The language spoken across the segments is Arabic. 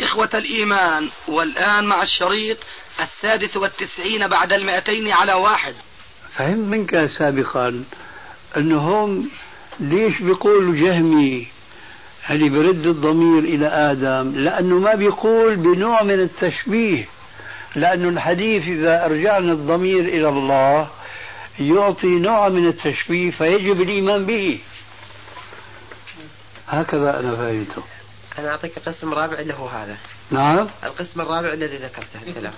إخوة الإيمان والآن مع الشريط السادس والتسعين بعد المئتين على واحد. فهم منك سابقا أنهم ليش بيقولوا جهمي اللي برد الضمير إلى آدم؟ لأنه ما بيقول بنوع من التشبيه لأن الحديث إذا أرجعنا الضمير إلى الله يعطي نوع من التشبيه فيجب الإيمان به. هكذا أنا فهمته. أنا أعطيك قسم رابع اللي هو هذا. نعم. القسم الرابع الذي ذكرته الثلاث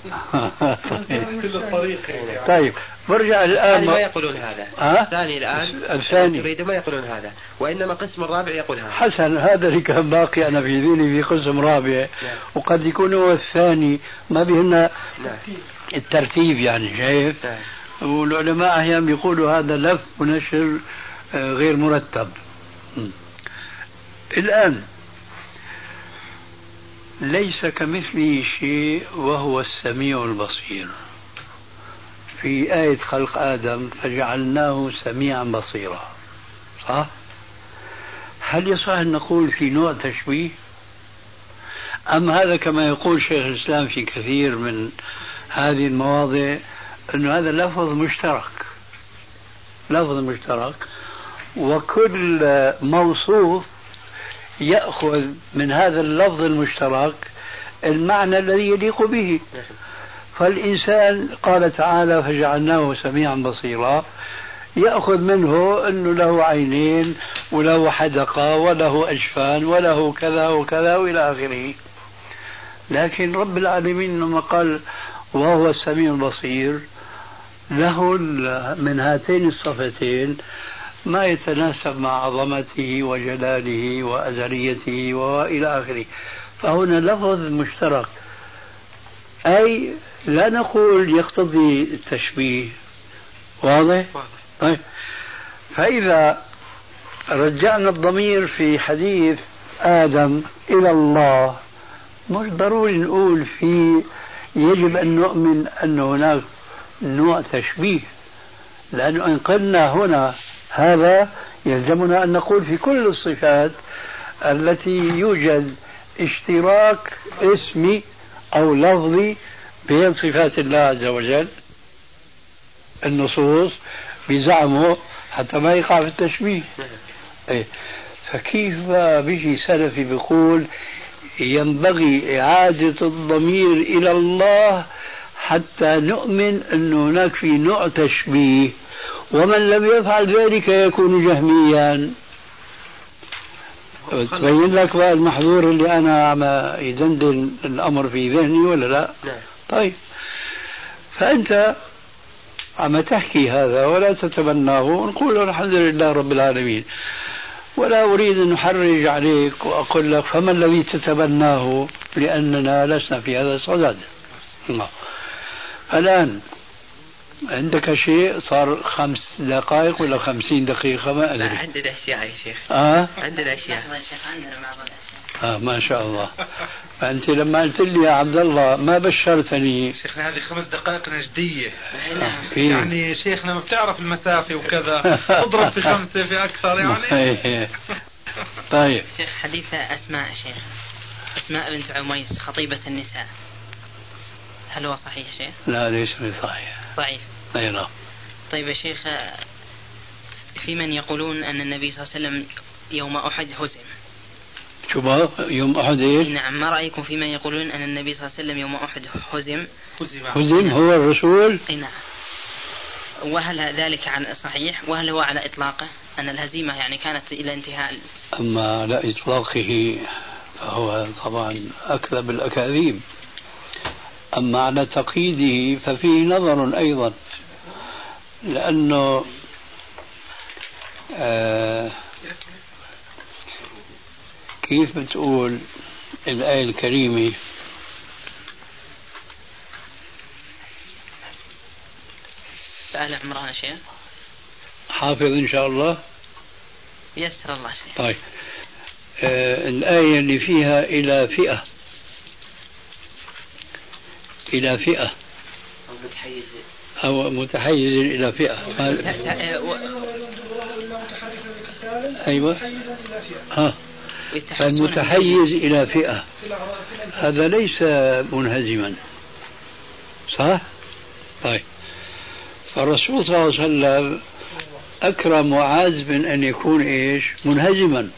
كل الطريق طيب برجع الآن ما يقولون هذا. ها؟ الثاني الآن الثاني. يريد ما يقولون هذا. وإنما القسم الرابع يقول هذا. حسن هذا اللي كان باقي أنا في ذهني في قسم رابع. نعم. وقد يكون هو الثاني. ما بهنا نعم. الترتيب يعني شايف؟ نعم. والعلماء أحيانا بيقولوا هذا لف ونشر آه، غير مرتب. م. الآن ليس كمثله شيء وهو السميع البصير في آية خلق آدم فجعلناه سميعا بصيرا صح؟ هل يصح أن نقول في نوع تشبيه؟ أم هذا كما يقول شيخ الإسلام في كثير من هذه المواضع أن هذا لفظ مشترك لفظ مشترك وكل موصوف يأخذ من هذا اللفظ المشترك المعنى الذي يليق به. فالإنسان قال تعالى فجعلناه سميعا بصيرا. يأخذ منه أنه له عينين وله حدقة وله أجفان وله كذا وكذا وإلى آخره. لكن رب العالمين لما قال وهو السميع البصير له من هاتين الصفتين ما يتناسب مع عظمته وجلاله وأزليته وإلى آخره. فهنا لفظ مشترك. أي لا نقول يقتضي التشبيه. واضح؟ طيب. فإذا رجعنا الضمير في حديث آدم إلى الله مش ضروري نقول في يجب أن نؤمن أن هناك نوع تشبيه لأنه إن قلنا هنا هذا يلزمنا أن نقول في كل الصفات التي يوجد اشتراك اسمي أو لفظي بين صفات الله عز وجل. النصوص بزعمه حتى ما يقع في التشبيه. إيه. فكيف بيجي سلفي بيقول ينبغي إعادة الضمير إلى الله حتى نؤمن أن هناك في نوع تشبيه؟ ومن لم يفعل ذلك يكون جهميا. تبين لك بقى المحظور اللي أنا عم يدندن الأمر في ذهني ولا لا؟ نعم. طيب. فأنت عم تحكي هذا ولا تتبناه ونقول الحمد لله رب العالمين. ولا أريد أن أحرج عليك وأقول لك فما الذي تتبناه لأننا لسنا في هذا الصدد. الآن عندك شيء؟ صار خمس دقائق ولا خمسين دقيقة؟ ما أدري. عندنا أشياء يا شيخ. آه؟ عندنا أشياء آه ما شاء الله. فأنت لما قلت لي يا عبد الله ما بشرتني. شيخنا هذه خمس دقائق نجدية. آه يعني شيخنا ما بتعرف المسافة وكذا. اضرب في خمسة في أكثر يعني. طيب. شيخ حديث أسماء شيخ. أسماء بنت عميس خطيبة النساء. هل هو صحيح شيخ؟ لا ليس بصحيح. ضعيف. أي نعم. طيب يا شيخ في من يقولون أن النبي صلى الله عليه وسلم يوم أحد هزم. شو يوم أحد إيش؟ نعم ما رأيكم في من يقولون أن النبي صلى الله عليه وسلم يوم أحد هزم؟ هزم. هو الرسول؟ أي نعم. وهل ذلك على صحيح؟ وهل هو على إطلاقه؟ أن الهزيمة يعني كانت إلى انتهاء أما على إطلاقه فهو طبعا أكذب الأكاذيب. أما على تقييده ففيه نظر أيضا لأنه آه كيف بتقول الآية الكريمة؟ فآل عمران شيخ. حافظ إن شاء الله؟ يسر الله شيخ. طيب. آه الآية اللي فيها إلى فئة. إلى فئة. متحيز. أو متحيز إلى فئة. آه، و- أيوة. ها. المتحيز إلى فئة. هذا ليس منهزما. صح؟ طيب. فالرسول صلى الله عليه وسلم أكرم معاذ من أن يكون إيش؟ منهزما.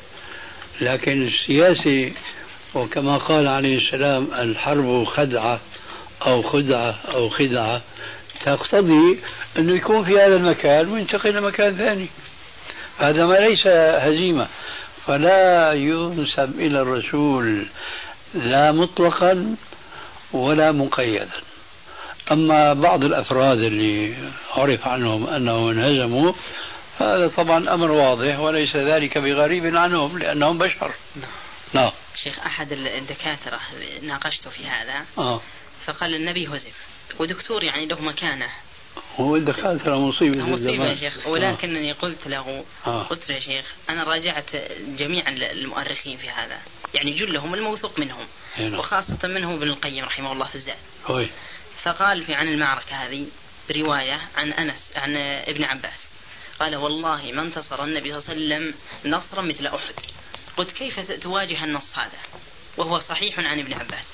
لكن السياسي وكما قال عليه السلام الحرب خدعة. أو خدعة أو خدعة. تقتضي أنه يكون في هذا المكان وينتقل إلى مكان ثاني. هذا ما ليس هزيمة. فلا ينسب إلى الرسول لا مطلقا ولا مقيدا. أما بعض الأفراد اللي عرف عنهم أنهم انهزموا هذا طبعا أمر واضح وليس ذلك بغريب عنهم لأنهم بشر. نعم. شيخ أحد الدكاترة ناقشته في هذا آه. فقال النبي هزم ودكتور يعني له مكانة. هو الدكاترة مصيبة مصيبة يا. شيخ. ولكنني قلت له آه. قلت له يا شيخ أنا راجعت جميع المؤرخين في هذا. يعني جلهم الموثوق منهم. إيه نعم. وخاصة منهم ابن القيم رحمه الله في الزاد. آه. فقال في عن المعركة هذه رواية عن أنس عن ابن عباس. قال والله ما انتصر النبي صلى الله عليه وسلم نصرا مثل أحد. قلت كيف تواجه النص هذا؟ وهو صحيح عن ابن عباس.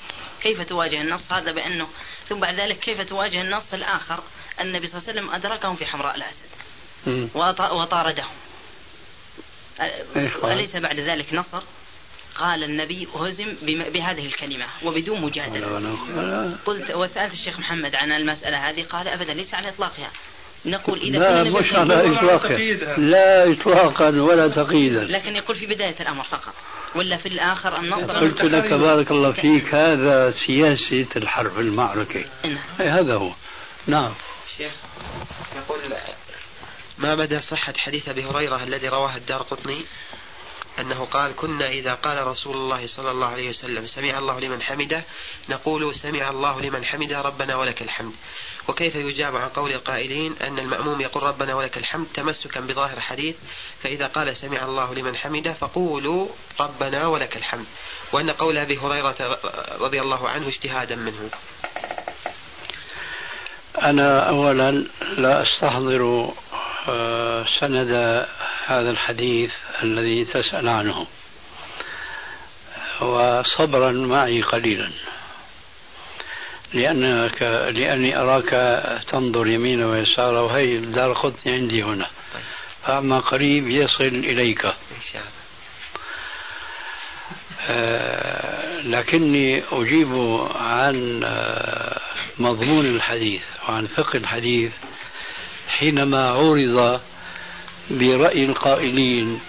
كيف تواجه النص؟ هذا بأنه ثم بعد ذلك كيف تواجه النص الآخر؟ النبي صلى الله عليه وسلم أدركهم في حمراء الأسد. وطاردهم. قال؟ أليس بعد ذلك نصر؟ قال النبي هزم بم- بهذه الكلمة وبدون مجادلة. قلت وسألت الشيخ محمد عن المسألة هذه قال أبدا ليس على إطلاقها. نقول إذا لا مش على إطلاقه لا إطلاقا ولا تقييدا. لكن يقول في بداية الأمر فقط. ولا في الآخر النصر قلت لك بارك الله فيك هذا سياسة الحرب المعركة. هذا هو. نعم. شيخ يقول ما مدى صحة حديث أبي هريرة الذي رواه الدار قطني؟ أنه قال كنا إذا قال رسول الله صلى الله عليه وسلم سمع الله لمن حمده نقول سمع الله لمن حمده ربنا ولك الحمد. وكيف يجاب عن قول القائلين أن المأموم يقول ربنا ولك الحمد تمسكا بظاهر الحديث فإذا قال سمع الله لمن حمده فقولوا ربنا ولك الحمد. وأن قول أبي هريرة رضي الله عنه اجتهادا منه. أنا أولا لا أستحضر آه، سند هذا الحديث الذي تسأل عنه. وصبرا معي قليلا. لأنك لأني أراك تنظر يمين ويسار وهي الدار قطني عندي هنا. فأما قريب يصل إليك. إن شاء الله. آه، لكني أجيب عن آه، مضمون الحديث وعن فقه الحديث حينما عورض برأي القائلين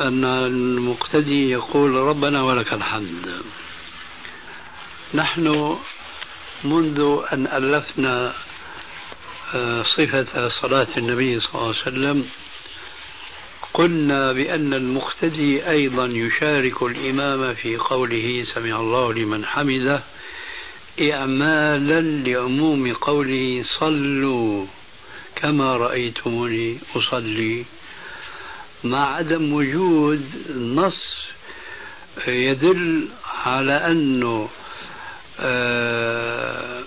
أن المقتدي يقول ربنا ولك الحمد. نحن منذ أن ألفنا آه، صفة صلاة النبي صلى الله عليه وسلم قلنا بأن المقتدي أيضا يشارك الإمام في قوله سمع الله لمن حمده إعمالا لعموم قوله صلوا. كما رأيتموني أصلي. مع عدم وجود نص يدل على أنه آه،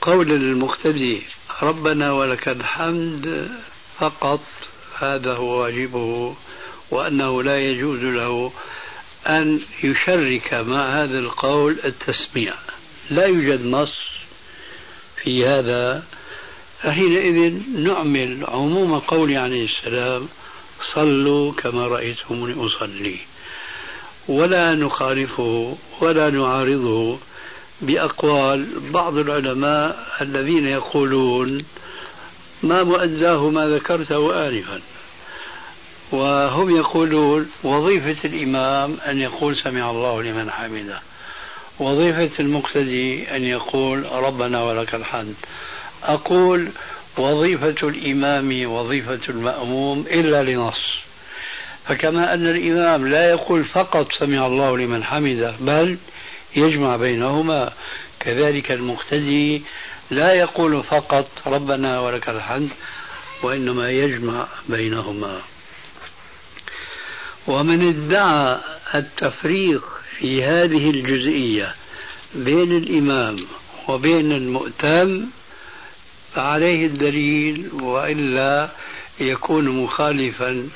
قول المقتدي ربنا ولك الحمد فقط هذا هو واجبه وأنه لا يجوز له أن يشرك مع هذا القول التسميع. لا يوجد نص في هذا فحينئذ نعمل عموم قول عليه السلام صلوا كما رأيتموني أصلي ولا نخالفه ولا نعارضه بأقوال بعض العلماء الذين يقولون ما مؤداه ما ذكرته آنفا. وهم يقولون وظيفة الإمام أن يقول سمع الله لمن حمده. وظيفة المقتدي أن يقول ربنا ولك الحمد. أقول وظيفة الإمام وظيفة المأموم إلا لنص. فكما أن الإمام لا يقول فقط سمع الله لمن حمده بل يجمع بينهما. كذلك المقتدي لا يقول فقط ربنا ولك الحمد وإنما يجمع بينهما. ومن ادعى التفريق في هذه الجزئية بين الإمام وبين المؤتم فعليه الدليل وإلا يكون مخالفا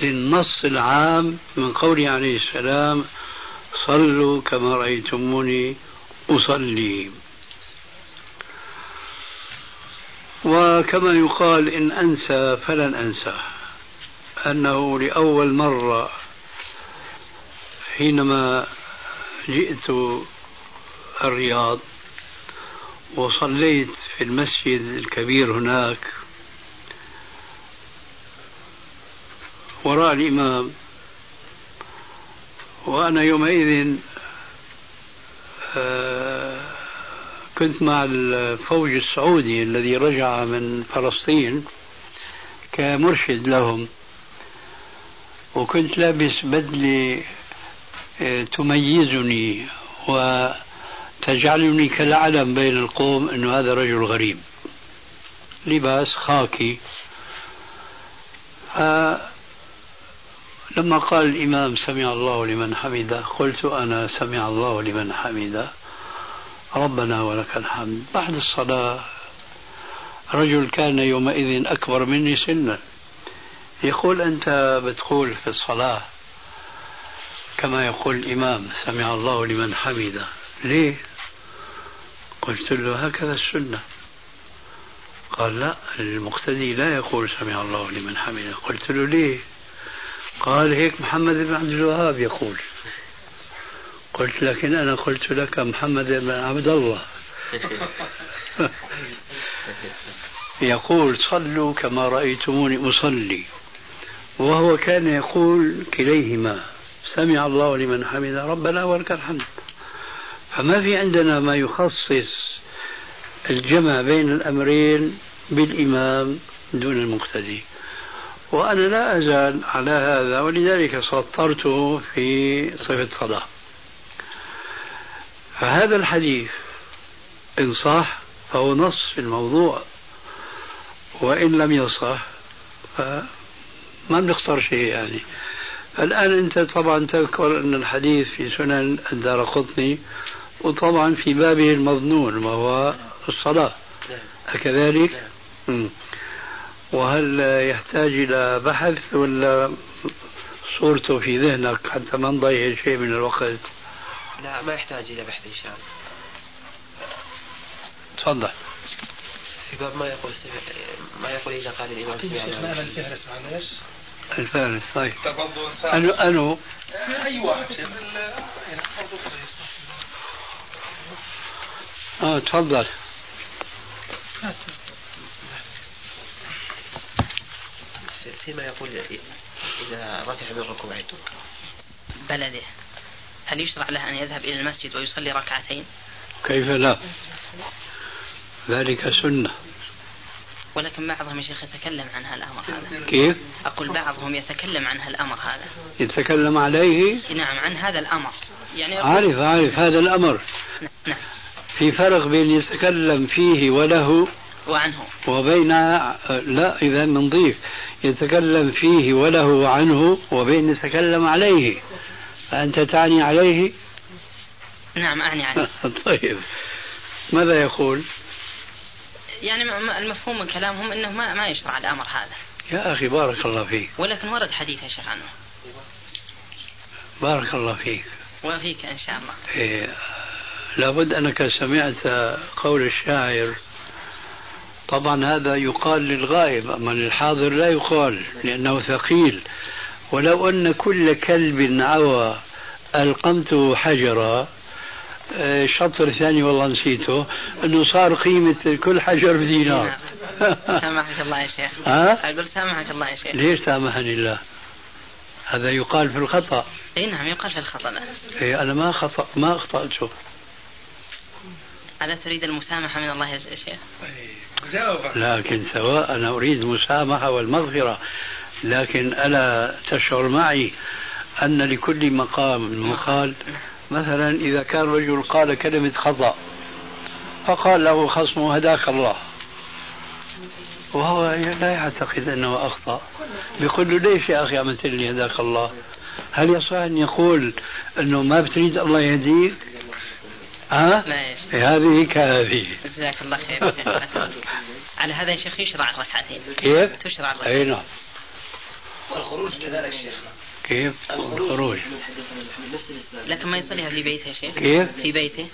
للنص العام من قوله عليه السلام صلوا كما رأيتموني أصلي وكما يقال إن أنسى فلن أنسى أنه لأول مرة حينما جئت الرياض وصليت في المسجد الكبير هناك. وراء الإمام. وأنا يومئذ آه، كنت مع الفوج السعودي الذي رجع من فلسطين كمرشد لهم. وكنت لابس بدلة آه، تميزني وتجعلني كالعلم بين القوم أنه هذا رجل غريب. لباس خاكي. لما قال الإمام سمع الله لمن حمده قلت أنا سمع الله لمن حمده. ربنا ولك الحمد. بعد الصلاة رجل كان يومئذ أكبر مني سنا. يقول أنت بتقول في الصلاة كما يقول الإمام سمع الله لمن حمده. ليه؟ قلت له هكذا السنة. قال لا المقتدي لا يقول سمع الله لمن حمده. قلت له ليه؟ قال هيك محمد بن عبد الوهاب يقول. قلت لكن أنا قلت لك محمد بن عبد الله. يقول صلوا كما رأيتموني أصلي. وهو كان يقول كليهما سمع الله لمن حمد ربنا ولك الحمد. فما في عندنا ما يخصص الجمع بين الأمرين بالإمام دون المقتدي. وأنا لا أزال على هذا ولذلك سطرته في صفة صلاة فهذا الحديث إن صح فهو نص في الموضوع وإن لم يصح فما بنختار شيء يعني. الآن أنت طبعا تذكر أن الحديث في سنن الدار قطني وطبعا في بابه المظنون وهو الصلاة. أكذلك؟ نعم. وهل يحتاج إلى بحث ولا صورته في ذهنك حتى ما نضيع شيء من الوقت؟ لا ما يحتاج إلى بحث إن شاء الله. تفضل. في باب ما يقول ما يقول إذا قال الإمام سمع الله الفهرس معلش الفهرس طيب. أنو أنو؟ أي واحد؟ آه تفضل. فيما يقول إذا رفع من ركوعه بلده. هل يشرع له أن يذهب إلى المسجد ويصلي ركعتين؟ كيف لا؟ ذلك سنة. ولكن بعضهم يا شيخ يتكلم عن هالأمر هذا. كيف؟ أقول بعضهم يتكلم عن هالأمر هذا. يتكلم عليه؟ نعم عن هذا الأمر. يعني عارف عارف هذا الأمر. نعم. في فرق بين يتكلم فيه وله وعنه. وبين لا إذا نضيف يتكلم فيه وله وعنه وبين يتكلم عليه. فأنت تعني عليه؟ نعم أعني عليه. طيب. ماذا يقول؟ يعني المفهوم من كلامهم أنه ما, ما يشرع الأمر هذا. يا أخي بارك الله فيك. ولكن ورد حديث يا شيخ عنه. بارك الله فيك. وفيك إن شاء الله. إيه لابد أنك سمعت قول الشاعر. طبعا هذا يقال للغائب أما للحاضر لا يقال لأنه ثقيل. ولو أن كل كلب عوى ألقمته حجرا آه، شطر ثاني والله نسيته إنه صار قيمة كل حجر بدينار سامحك الله يا شيخ. ها؟ أقول سامحك الله يا شيخ. ليش سامحني الله؟ هذا يقال في الخطأ. إي نعم يقال في الخطأ. إيه أنا ما خطأ ما أخطأته. ألا تريد المسامحة من الله يا شيخ؟ لكن سواء أنا أريد المسامحة والمغفرة لكن ألا تشعر معي أن لكل مقام مقال مثلا إذا كان رجل قال كلمة خطأ فقال له خصمه هداك الله. وهو لا يعتقد أنه أخطأ. بيقول له ليش يا أخي عملت لي هداك الله؟ هل يصح أن يقول أنه ما بتريد الله يهديك؟ ها؟ شيخ. هذه كهذه جزاك الله خير. على هذا يا شيخ يشرع الركعتين. كيف؟ تشرع الركعتين. أي نعم. والخروج كذلك شيخنا كيف؟ الخروج لكن ما يصليها في بيته يا شيخ؟ كيف؟ في بيته؟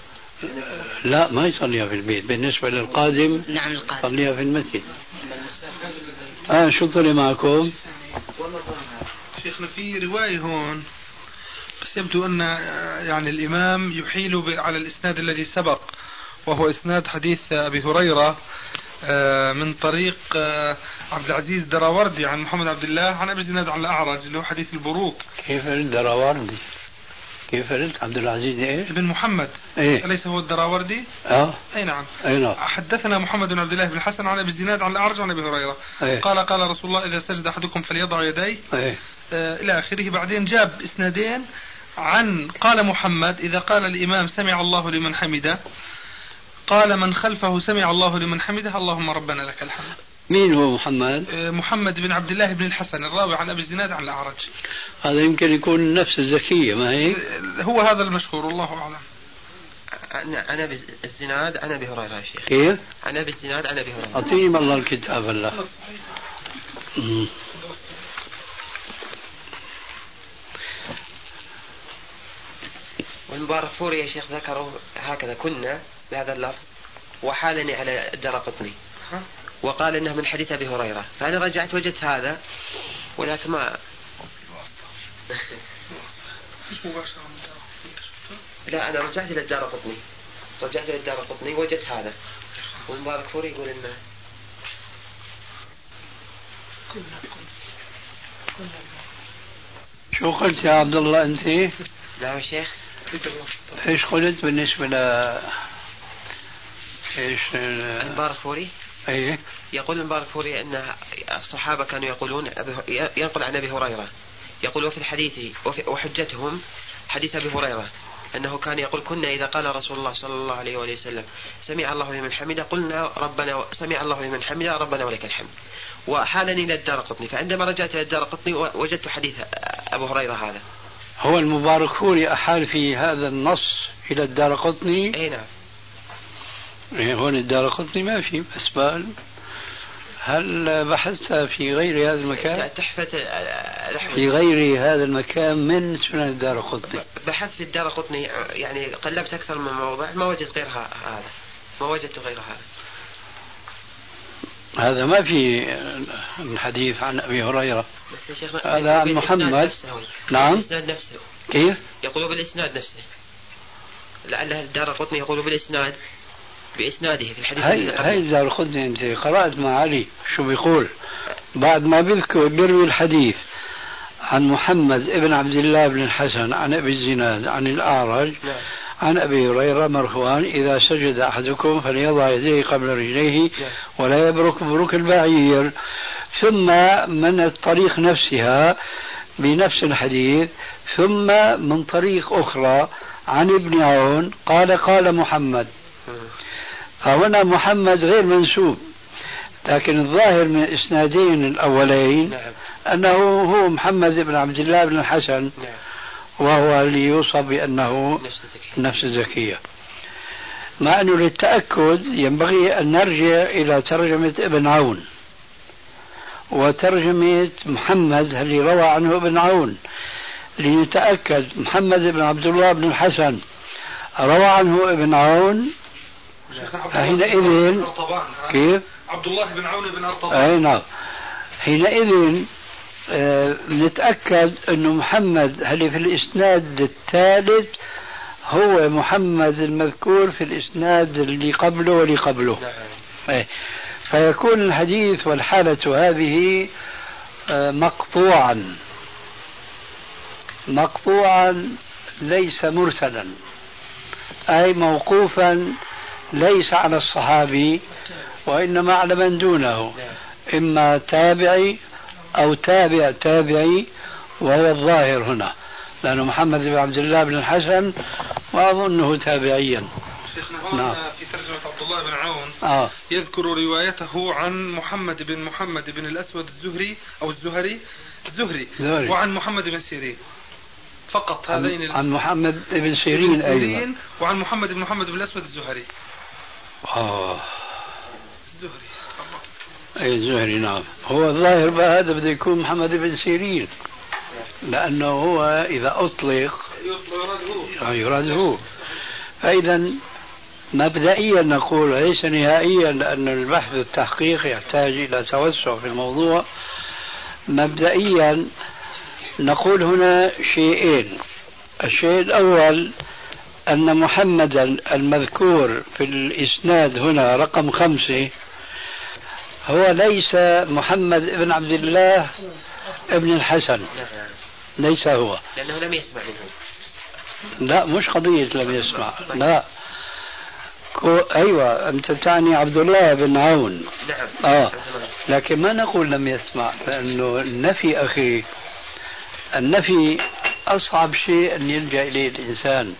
لا ما يصليها في البيت. بالنسبة للقادم نعم القادم يصليها في المسجد. آه شو طلع معكم؟ شيخنا في رواية هون. يبدو أن يعني الإمام يحيل على الإسناد الذي سبق وهو إسناد حديث أبي هريرة آه، من طريق آه، عبد العزيز دراوردي عن محمد عبد الله عن أبي زناد عن الأعرج اللي هو حديث البروك. كيف رد دراوردي؟ كيف رد عبد العزيز إيش؟ ابن محمد. إيه. أليس هو الدراوردي؟ آه. أي نعم. أي نعم. حدثنا محمد بن عبد الله بن الحسن عن أبي الزناد عن الأعرج عن أبي هريرة. إيه. قال قال رسول الله إذا سجد أحدكم فليضع يديه. إيه. آه إلى آخره. بعدين جاب إسنادين عن قال محمد إذا قال الإمام سمع الله لمن حمده قال من خلفه سمع الله لمن حمده اللهم ربنا لك الحمد. مين هو محمد؟ آه محمد بن عبد الله بن الحسن الراوي عن أبي الزناد عن الأعرج. هذا يمكن يكون النفس الزكية ما هيك؟ آه هو هذا المشهور والله أعلم. عن عن أبي الزناد عن أبي هريرة يا شيخ. كيف؟ عن أبي الزناد عن أبي هريرة. أعطيني والله الكتاب هلا أمم. والمبارك فوري يا شيخ ذكروا هكذا كنا بهذا اللفظ وحالني على الدار قطني. وقال إنه من حديث أبي هريرة. فأنا رجعت وجدت هذا ولكن ما لا أنا رجعت إلى الدار قطني. رجعت إلى الدار قطني وجدت هذا. والمباركفوري يقول انه شو قلت يا عبد الله أنت؟ نعم يا شيخ. إيش قلت بالنسبة ل إيش ال- المباركفوري؟ إيه. يقول المباركفوري أن الصحابة كانوا يقولون ينقل عن أبي هريرة. يقول وفي الحديث وفي- وحجتهم حديث أبي هريرة أنه كان يقول كنا إذا قال رسول الله صلى الله عليه وآله وسلم سمع الله لمن حمده قلنا ربنا سمع الله لمن حمده ربنا ولك الحمد. وحالني إلى الدار قطني فعندما رجعت إلى الدار قطني وجدت حديث أبو هريرة هذا. هو المبارك فوري أحال في هذا النص إلى الدار قطني؟ أي نعم. إيه هون الدار قطني ما في بس بال هل بحثت في غير هذا المكان؟ تحفة الاحمد في غير هذا المكان من سنن الدار قطني. بحثت في الدار قطني يعني قلبت أكثر من موضع ما وجدت غير هذا ما وجدت غير هذا. هذا ما في الحديث عن أبي هريرة بس يا شيخ هذا عن محمد. نعم. بالاسناد نفسه كيف؟ يقول بالإسناد نفسه لعل الدار قطني يقول بالإسناد بإسناده في الحديث هاي هاي. الدار قطني أنت قرأت مع علي شو بيقول بعد ما بيذكر بيروي الحديث عن محمد ابن عبد الله بن الحسن عن أبي الزناد عن الأعرج نعم عن أبي هريرة مرفوعا إذا سجد أحدكم فليضع يديه قبل رجليه. ولا يبرك بروك البعير ثم من الطريق نفسها بنفس الحديث ثم من طريق أخرى عن ابن عون قال قال محمد. فهنا محمد غير منسوب لكن الظاهر من الاسنادين الأولين نعم أنه هو محمد بن عبد الله بن الحسن نعم وهو اللي يوصف بأنه نفس الزكية مع أنه للتأكد ينبغي أن نرجع إلى ترجمة ابن عون. وترجمة محمد الذي روى عنه ابن عون. لنتأكد محمد بن عبد الله بن الحسن روى عنه ابن عون. حينئذ كيف؟ عبد الله بن عون بن أرطبان. أي نعم. حينئذ نتأكد أنه محمد اللي في الإسناد الثالث هو محمد المذكور في الإسناد اللي قبله واللي قبله. نعم. إيه. فيكون الحديث والحالة هذه آه، مقطوعا. مقطوعا ليس مرسلا. أي موقوفا ليس على الصحابي وإنما على من دونه. إما تابعي أو تابع تابعي وهو الظاهر هنا. لأن محمد بن عبد الله بن الحسن ما أظنه تابعيا. شيخنا هون نعم. في ترجمة عبد الله بن عون. آه. يذكر روايته عن محمد بن محمد بن الأسود الزهري أو الزهري الزهري زهري. وعن محمد بن سيرين. فقط هذين عن, عن محمد بن سيرين بن أيضا. سيرين وعن محمد بن محمد بن الأسود الزهري. آه. الزهري. أي الزهري نعم هو الظاهر هذا بده يكون محمد بن سيرين. لأنه هو إذا أطلق يراد هو يعني يراد هو فإذا مبدئيا نقول ليس نهائيا لأن البحث والتحقيق يحتاج إلى توسع في الموضوع. مبدئيا نقول هنا شيئين. الشيء الأول أن محمدا المذكور في الإسناد هنا رقم خمسة هو ليس محمد بن عبد الله ابن الحسن. ليس هو. لأنه لم يسمع منه. لا مش قضية لم يسمع. لا. كو أيوة أنت تعني عبد الله بن عون. نعم. آه. لكن ما نقول لم يسمع؟ لأنه النفي أخي. النفي أصعب شيء أن يلجأ إليه الإنسان.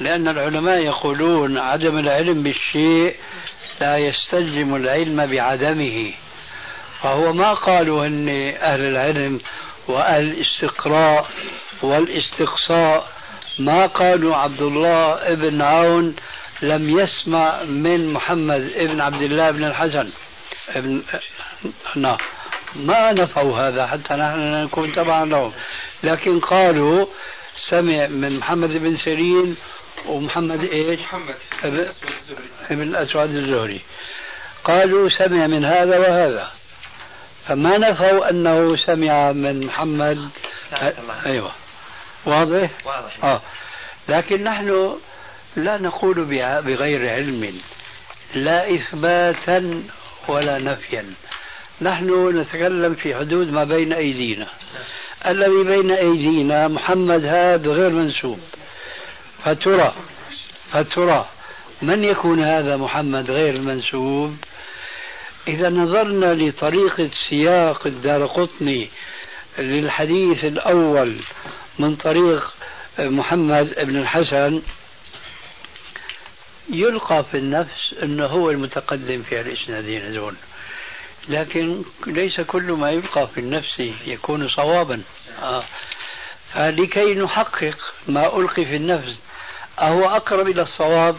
لأن العلماء يقولون عدم العلم بالشيء لا يستلزم العلم بعدمه. فهو ما قالوا أن أهل العلم وأهل الاستقراء والإستقصاء ما قالوا عبد الله ابن عون لم يسمع من محمد ابن عبد الله بن الحسن. ابن نعم ما نفوا هذا حتى نحن نكون تبعا لهم. لكن قالوا سمع من محمد بن سيرين ومحمد إيش؟ محمد. ابن الأسود الزهري. ابن الاسود الزهري قالوا سمع من هذا وهذا. فما نفوا أنه سمع من محمد. أيوه. واضح؟ واضح. آه. لكن نحن لا نقول بغير علم. لا إثباتا ولا نفيا. نحن نتكلم في حدود ما بين أيدينا. الذي بين أيدينا محمد هذا غير منسوب. فترى. فترى. من يكون هذا محمد غير المنسوب؟ إذا نظرنا لطريقة سياق الدار قطني للحديث الأول من طريق محمد بن الحسن يلقى في النفس أنه هو المتقدم في الإسنادين دون لكن ليس كل ما يلقى في النفس يكون صوابا. آه. فلكي نحقق ما ألقي في النفس أهو أقرب إلى الصواب؟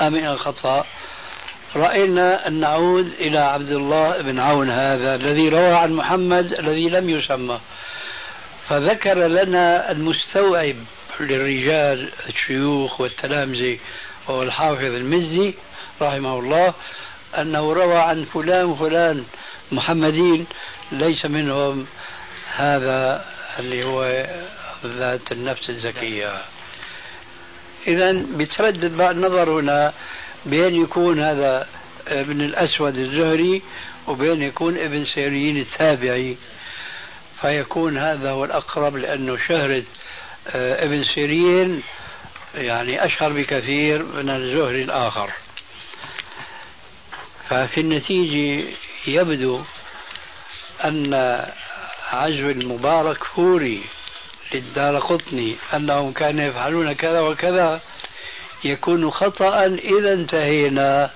أم إلى الخطأ رأينا أن نعود إلى عبد الله بن عون هذا الذي روى عن محمد الذي لم يسمى. فذكر لنا المستوعب للرجال الشيوخ والتلامذة وهو الحافظ المزي رحمه الله أنه روى عن فلان وفلان محمدين ليس منهم هذا اللي هو ذات النفس الزكية. إذا بتردد بقى النظر هنا بين يكون هذا ابن الأسود الزهري وبين يكون ابن سيرين التابعي. فيكون هذا هو الأقرب لأنه شهرة آه، ابن سيرين يعني أشهر بكثير من الزهري الآخر. ففي النتيجة يبدو أن عزو المبارك فوري للدار قطني أنهم كانوا يفعلون كذا وكذا. يكون خطأ إذا انتهينا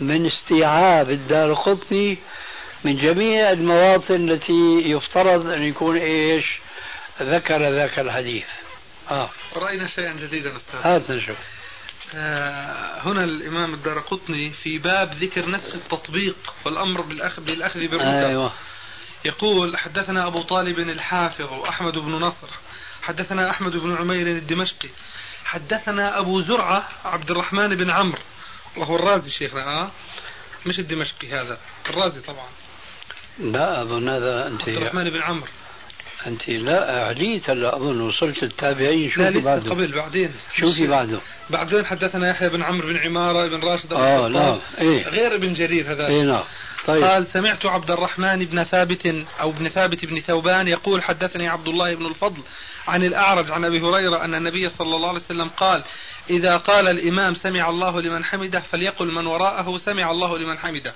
من استيعاب الدار قطني من جميع المواطن التي يفترض أن يكون إيش؟ ذكر ذاك الحديث. آه. رأينا شيئا جديدا أستاذ. هات نشوف. آه، هنا الإمام الدار قطني في باب ذكر نسخ التطبيق والأمر بالأخذ, بالأخذ بالركب أيوه. يقول حدثنا أبو طالب الحافظ وأحمد بن نصر حدثنا أحمد بن عمير الدمشقي حدثنا أبو زرعة عبد الرحمن بن عمرو. وهو الرازي شيخنا آه؟ مش الدمشقي هذا الرازي طبعا. لا أظن هذا عبد أنت الرحمن بن عمرو. أنت لا عليت هلا أظن وصلت التابعين لا شوفي لسه بعده. قبل بعدين. شوفي بعده. بعدين حدثنا يحيى بن عمرو بن عمارة بن راشد بن الخطاب. لا إيه. غير ابن جرير هذا. إيه نعم. طيب. قال سمعت عبد الرحمن بن ثابت أو ابن ثابت بن ثوبان يقول حدثني عبد الله بن الفضل عن الأعرج عن أبي هريرة أن النبي صلى الله عليه وسلم قال إذا قال الإمام سمع الله لمن حمده فليقل من وراءه سمع الله لمن حمده.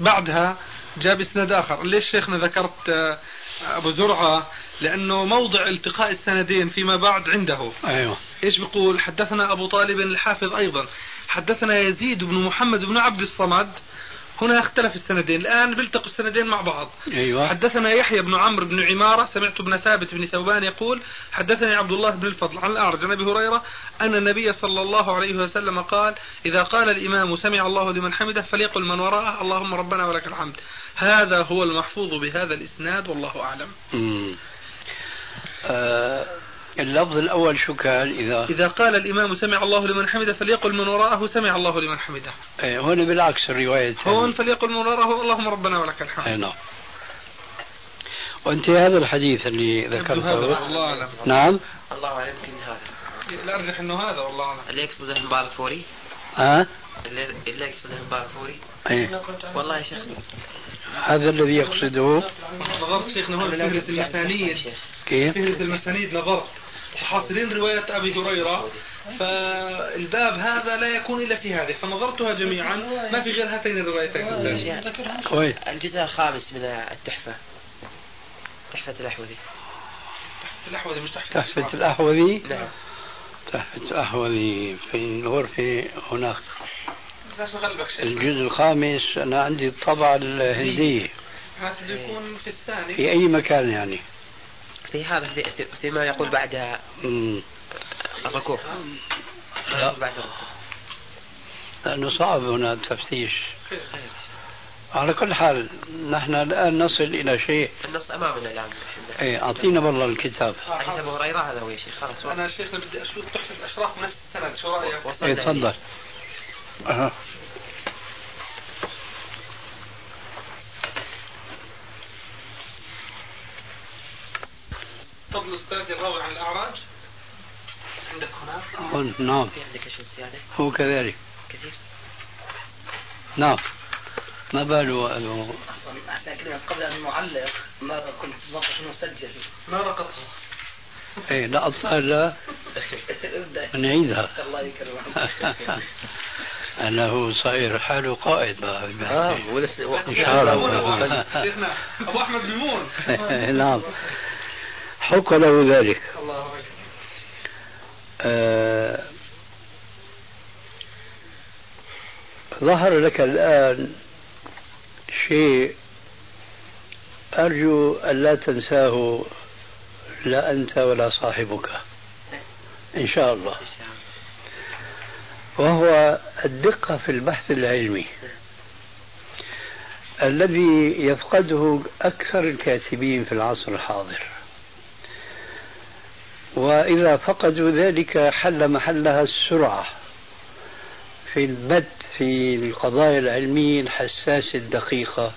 بعدها جاب إسناد آخر. ليش شيخنا ذكرت آه، أبو زرعة؟ لأنه موضع التقاء السندين فيما بعد عنده. أيوه. إيش بيقول؟ حدثنا أبو طالب الحافظ أيضا. حدثنا يزيد بن محمد بن عبد الصمد هنا اختلف السندين. الآن بيلتقوا السندين مع بعض. أيوة. حدثنا يحيى بن عمرو بن عمارة سمعت ابن ثابت بن ثوبان يقول حدثني عبد الله بن الفضل عن الأعرج عن أبي هريرة أن النبي صلى الله عليه وسلم قال إذا قال الإمام سمع الله لمن حمده فليقل من وراءه اللهم ربنا ولك الحمد. هذا هو المحفوظ بهذا الإسناد والله أعلم. آه اللفظ الأول شو كان إذا إذا قال الإمام سمع الله لمن حمده فليقل من وراءه سمع الله لمن حمده إيه هون بالعكس الرواية هون فليقل من وراءه اللهم ربنا ولك الحمد إيه نعم وانت هذا الحديث اللي ذكرته الله أعلم نعم الله أعلم يمكن هذا الأرجح أنه هذا والله أعلم اللي يقصده مبارك فوري ها اللي اللي يقصده مباركفوري إيه والله يا شيخ هذا الذي يقصده نظرت شيخنا هون المسانيد كيف؟ فهرس المسانيد نظرت حاصرين رواية أبي هريرة فالباب هذا لا يكون إلا في هذه فنظرتها جميعا ما في غير هاتين الروايتين. كويس الجزء الخامس من التحفة. تحفة الأحوذي. الأحوذي مش تحفة تحفة الأحوذي؟ نعم. تحفة الأحوذي في الغرفة هناك. الجزء الخامس أنا عندي الطبعة الهندية. هذا يكون في الثاني. في أي مكان يعني؟ في هذا في, في, فيما يقول بعد. الركوع. لا. بعد الركوع. لأنه صعب هنا التفتيش. على كل حال نحن الآن نصل إلى شيء. النص أمامنا الآن إيه أعطينا والله الكتاب. حديث أبو هريرة هذا هو يا شيخ خلاص. أنا شيخنا بدي أشوف تحفة الأشراف نفس السند شو رأيك؟ إيه تفضل. فضل أستاذ الراوي عن الأعراج. عندك هناك نعم. في عندك شيء زيادة؟ هو كذلك. كثير. نعم. ما باله كده قبل أن نعلق ما كنت ضبط مسجل ما رقصها إيه لا نعيدها. الله يكرمك. هو صاير حاله قائد. بقى آه ولسه إن شاء الله. شيخنا أبو أحمد ميمون نعم. حق له ذلك. آه ظهر لك الآن شيء أرجو أن لا تنساه لا أنت ولا صاحبك. إن شاء الله. وهو الدقة في البحث العلمي. الذي يفقده أكثر الكاتبين في العصر الحاضر. وإذا فقدوا ذلك حل محلها السرعة في البت في القضايا العلمية الحساسة الدقيقة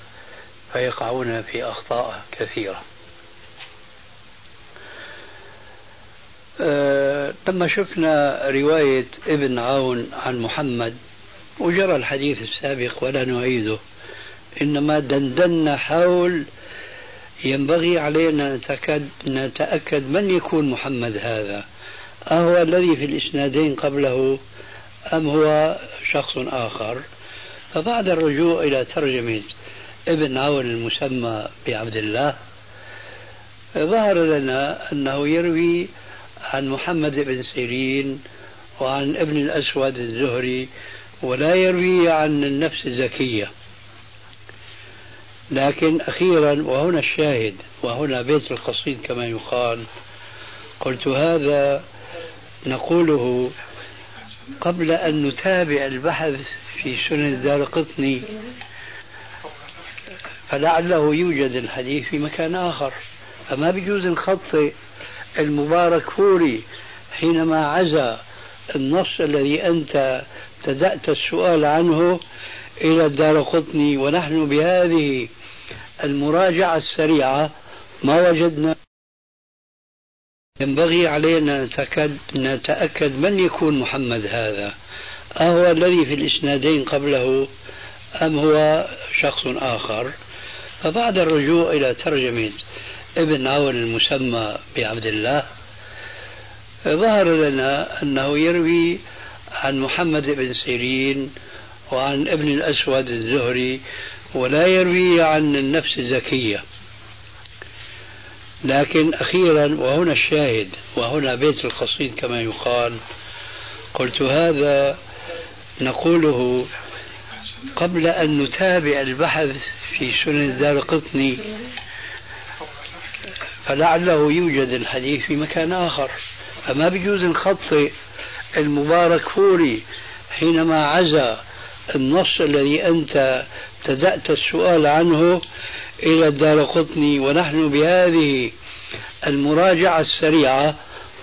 فيقعون في أخطاء كثيرة. أه لما شفنا رواية ابن عون عن محمد وجرى الحديث السابق ولا نعيده إنما دندنا حول ينبغي علينا نتأكد, نتأكد من يكون محمد هذا. أهو الذي في الإسنادين قبله أم هو شخص آخر؟ فبعد الرجوع إلى ترجمة ابن عون المسمى بعبد الله ظهر لنا أنه يروي عن محمد بن سيرين وعن ابن الأسود الزهري ولا يروي عن النفس الزكية. لكن أخيرا وهنا الشاهد وهنا بيت القصيد كما يقال قلت هذا نقوله قبل أن نتابع البحث في سنن الدار قطني فلعله يوجد الحديث في مكان آخر. فما بيجوز نخطئ المبارك فوري حينما عزى النص الذي أنت ابتدأت السؤال عنه إلى الدار قطني ونحن بهذه المراجعة السريعة ما وجدنا. ينبغي علينا نتأكد, نتأكد من يكون محمد هذا. أهو الذي في الإسنادين قبله أم هو شخص آخر؟ فبعد الرجوع إلى ترجمة ابن عون المسمى بعبد الله ظهر لنا أنه يروي عن محمد بن سيرين وعن ابن الأسود الزهري ولا يروي عن النفس الزكية. لكن أخيرا وهنا الشاهد وهنا بيت القصيد كما يقال قلت هذا نقوله قبل أن نتابع البحث في سنن الدار قطني. فلعله يوجد الحديث في مكان آخر. فما بيجوز نخطئ المبارك فوري حينما عزى النص الذي أنت ابتدأت السؤال عنه إلى الدار قطني ونحن بهذه المراجعة السريعة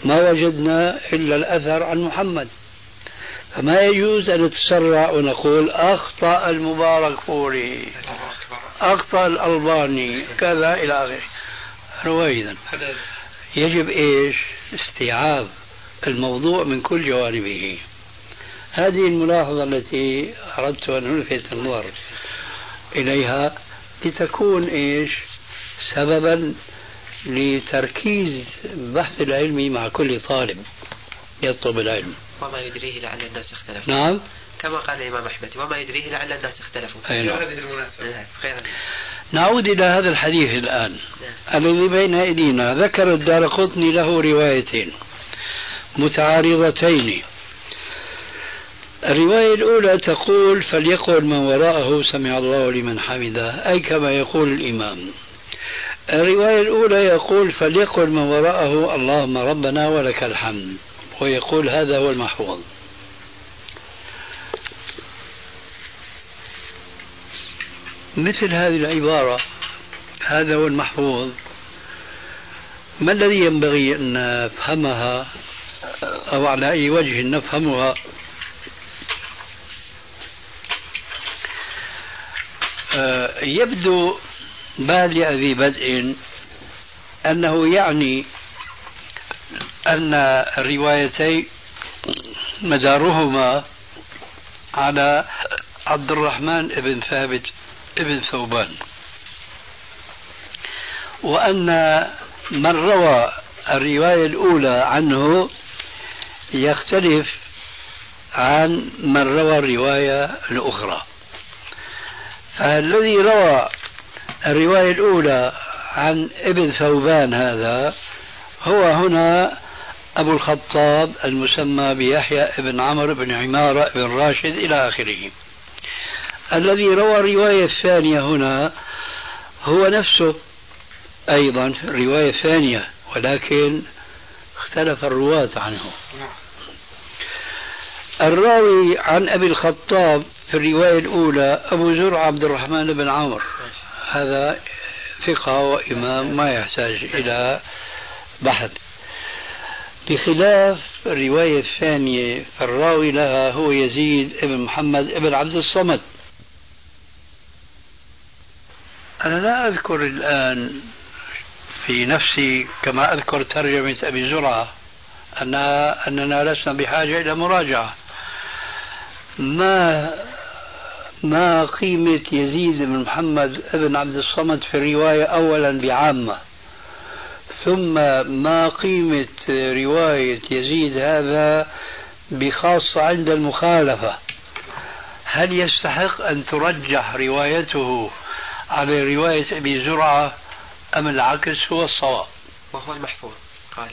ما وجدنا إلا الأثر عن محمد. فما يجوز أن نتسرع ونقول أخطأ المبارك فوري أخطأ الألباني كذا إلى آخره. رويدا. يجب إيش؟ استيعاب الموضوع من كل جوانبه. هذه الملاحظة التي أردت أن ألفت النظر. إليها لتكون إيش؟ سببا لتركيز البحث العلمي مع كل طالب يطلب العلم. وما يدريه لعل الناس اختلفوا نعم. كما قال الإمام أحمد وما يدريه لعل الناس اختلفوا أي نعم. هذه المناسبة. نعم، نعود إلى هذا الحديث الآن. الذي بين أيدينا ذكر الدار قطني له روايتين متعارضتين. الرواية الأولى تقول فليقل من وراءه سمع الله لمن حمده أي كما يقول الإمام. الرواية الأولى يقول فليقل من وراءه اللهم ربنا ولك الحمد. ويقول هذا هو المحفوظ. مثل هذه العبارة هذا هو المحفوظ. ما الذي ينبغي أن نفهمها أو على أي وجه نفهمها؟ يبدو بادئ ذي بدء أنه يعني أن الروايتين مدارهما على عبد الرحمن بن ثابت بن ثوبان. وأن من روى الرواية الأولى عنه يختلف عن من روى الرواية الأخرى. فالذي روى الرواية الأولى عن ابن ثوبان هذا هو هنا أبو الخطاب المسمى بيحيى بن عمرو بن عمارة بن راشد إلى آخره. الذي روى الرواية الثانية هنا هو نفسه أيضا الرواية الثانية ولكن اختلف الرواة عنه. الراوي عن أبي الخطاب في الرواية الأولى أبو زرع عبد الرحمن بن عمرو هذا ثقة وإمام ما يحتاج إلى بحث. بخلاف الرواية الثانية فالراوي لها هو يزيد بن محمد بن عبد الصمد. أنا لا أذكر الآن في نفسي كما أذكر ترجمة أبي زرعة أننا, أننا لسنا بحاجة إلى مراجعة. ما ما قيمة يزيد بن محمد بن عبد الصمد في الرواية أولا بعامة. ثم ما قيمة رواية يزيد هذا بخاصة عند المخالفة. هل يستحق أن ترجح روايته على رواية أبي زرعة أم العكس هو الصواب؟ وهو المحفوظ. قال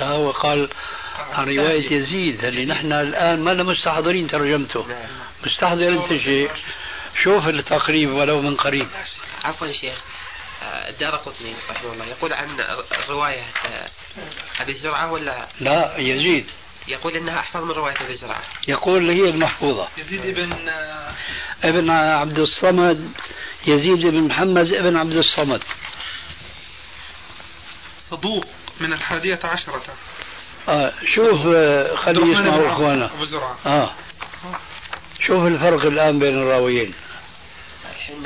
لا هو قال عن رواية يزيد اللي نحن الآن ما مستحضرين ترجمته. نعم. مستحضر أنت شيء شوف التقريب ولو من قريب. عفوا شيخ. آه، الدار قطني رحمه الله. يقول عن رواية آه، أبي زرعة ولا؟ لا يزيد. يقول إنها أحفظ من رواية أبي زرعة. يقول هي المحفوظة يزيد ابن آه، ابن عبد الصمد يزيد بن محمد ابن عبد الصمد. صدوق. من الحادية عشرة. آه شوف آه، خليه يسمعوا أخوانا. آه. شوف الفرق الآن بين الراويين. الحين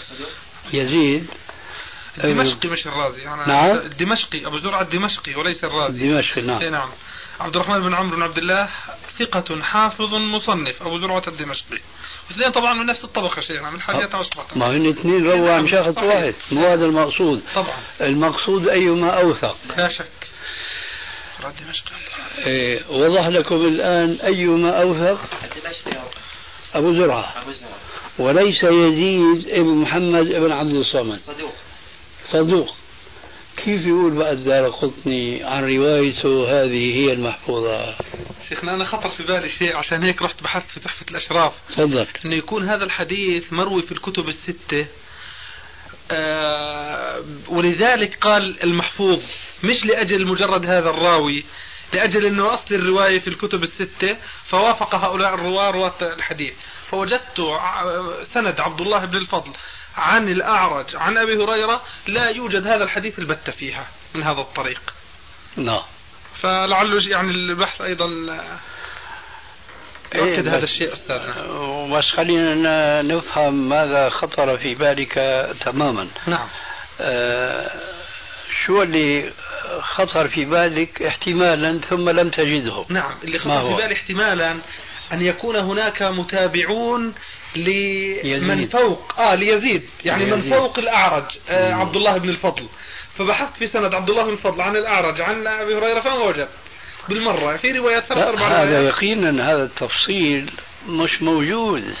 صدوق يزيد. الدمشقي مش الرازي. أنا نعم. الدمشقي أبو زرعة الدمشقي وليس الرازي. دمشق إيه نعم نعم. عبد الرحمن بن عمرو بن عبد الله ثقة حافظ مصنف أبو زرعة الدمشقي واثنين طبعا من نفس الطبقة شيخنا من الحادية عشرة. ما هن اثنين روى عن شخص صحيح. واحد مو هذا المقصود. طبعا. المقصود أيما أوثق. لا شك. الدمشقي إيه وضح لكم الآن أيما أوثق. الدمشقي أبو زرعة أبو زرعة وليس يزيد ابن محمد ابن عبد الصمد. صدوق. صدوق. كيف يقول بقى الدار قطني عن روايته هذه هي المحفوظة؟ شيخنا أنا خطر في بالي شيء عشان هيك رحت بحثت في تحفة الأشراف. تفضل. أنه يكون هذا الحديث مروي في الكتب الستة. آه ولذلك قال المحفوظ مش لأجل مجرد هذا الراوي. لأجل أنه أصل الرواية في الكتب الستة فوافق هؤلاء الرواة رواة الحديث. فوجدت سند عبد الله بن الفضل عن الأعرج عن أبي هريرة لا يوجد هذا الحديث البتة فيها من هذا الطريق. نعم فلعله يعني البحث أيضا يؤكد إيه هذا الشيء أستاذنا. بس خلينا نفهم ماذا خطر في بالك تماما. نعم. آه شو اللي خطر في بالك احتمالا ثم لم تجده؟ نعم اللي خطر؟ في بالي احتمالا أن يكون هناك متابعون لمن يزيد. فوق. آه ليزيد. يعني من ليزيد. فوق الأعرج. آه عبد الله بن الفضل. فبحثت في سند عبد الله بن الفضل عن الأعرج عن أبي هريرة فما وجد بالمرة. في روايات ثلاث لا أربع هذا يقينا هذا التفصيل مش موجود.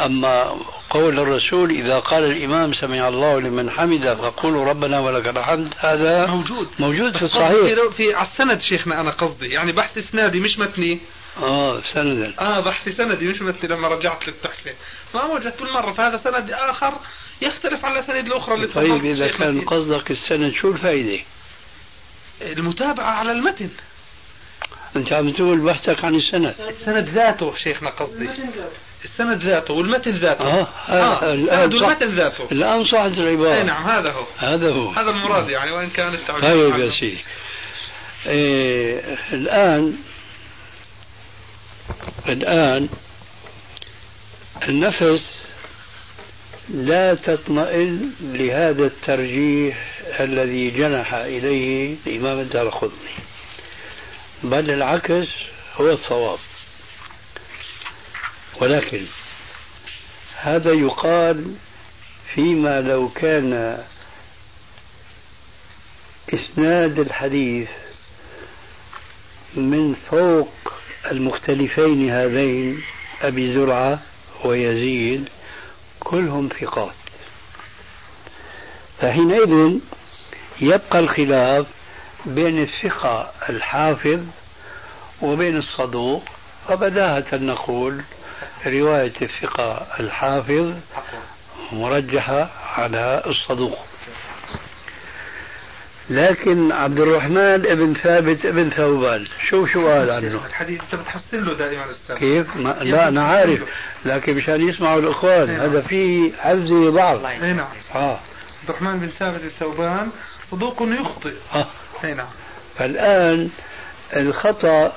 أما قول الرسول إذا قال الإمام سمع الله لمن حمده فقولوا ربنا ولك الحمد هذا موجود. موجود في الصحيح. في, في على السند شيخنا أنا قصدي. يعني بحث إسنادي مش متني. آه سندا. آه بحث سندي مش متني لما رجعت للتحفة ما وجدت بالمرة فهذا سند آخر يختلف عن الأسانيد الأخرى اللي طيب شيخنا كان. قصدك السند شو الفائدة؟ المتابعة على المتن. أنت عم تقول بحثك عن السند. السند ذاته شيخنا قصدي. السند ذاته والمتن ذاته. آه, آه الآن السند والمتن ذاته. الآن صحت العبارة. أي نعم هذا هو. هذا هو. هذا المراد يعني وإن كان التعبير طيب. يا سيدي إيه الآن الآن النفس لا تطمئن لهذا الترجيح الذي جنح إليه الإمام الدار قطني. بل العكس هو الصواب. ولكن هذا يقال فيما لو كان إسناد الحديث من فوق المختلفين هذين أبي زرعة ويزيد كلهم ثقات. فحينئذ يبقى الخلاف بين الثقة الحافظ وبين الصدوق فبداهة نقول رواية الثقة الحافظ مرجحة على الصدوق. لكن عبد الرحمن ابن ثابت ابن ثوبان شو شو قال عنه. الحديث أنت بتحسن له دائما أستاذ. كيف؟ ما لا أنا عارف لكن مشان يسمعوا الإخوان نعم. هذا فيه حفظ ضعف. أي نعم. آه. عبد الرحمن بن ثابت الثوبان صدوق يخطئ. آه. أي نعم. فالآن الخطأ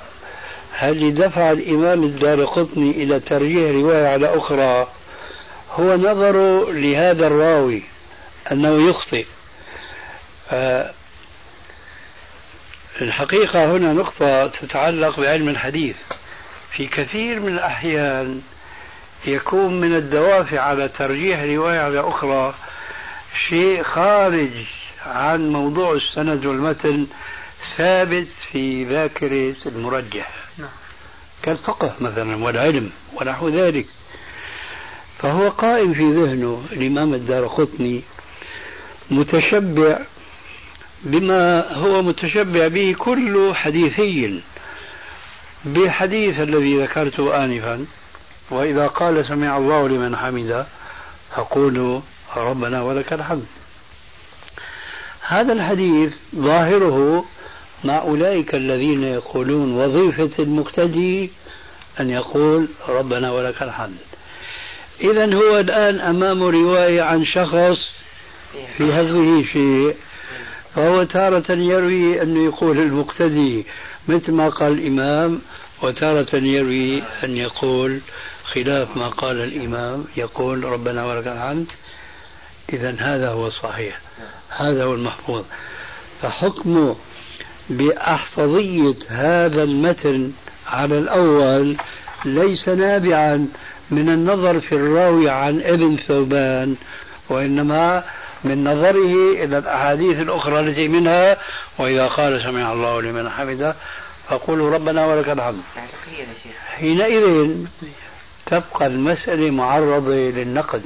اللي دفع الإمام الدار قطني إلى ترجيح رواية على أخرى؟ هو نظره لهذا الراوي أنه يخطئ. ف- الحقيقة هنا نقطة تتعلق بعلم الحديث. في كثير من الأحيان يكون من الدوافع على ترجيح رواية على أخرى شيء خارج عن موضوع السند والمتن ثابت في ذاكرة المرجح. نعم. كالفقه مثلا والعلم ونحو ذلك. فهو قائم في ذهنه الإمام الدار قطني متشبع بما هو متشبع به كل حديثي. بحديث الذي ذكرته آنفا وإذا قال سمع الله لمن حمده فقولوا ربنا ولك الحمد. هذا الحديث ظاهره مع أولئك الذين يقولون وظيفة المقتدي أن يقول ربنا ولك الحمد. إذا هو الآن أمام رواية عن شخص في هذه شيء فهو تارة يروي أنه يقول المقتدي مثل ما قال الإمام وتارة يروي أن يقول خلاف ما قال الإمام يقول ربنا ولك الحمد. إذا هذا هو الصحيح هذا هو المحفوظ. فحكمه بأحفظية هذا المتن على الأول ليس نابعا من النظر في الراوي عن ابن ثوبان وإنما من نظره إلى الأحاديث الأخرى التي منها وإذا قال سمع الله لمن حمده فقولوا ربنا ولك الحمد. حينئذ تبقى المسألة معرضة للنقد.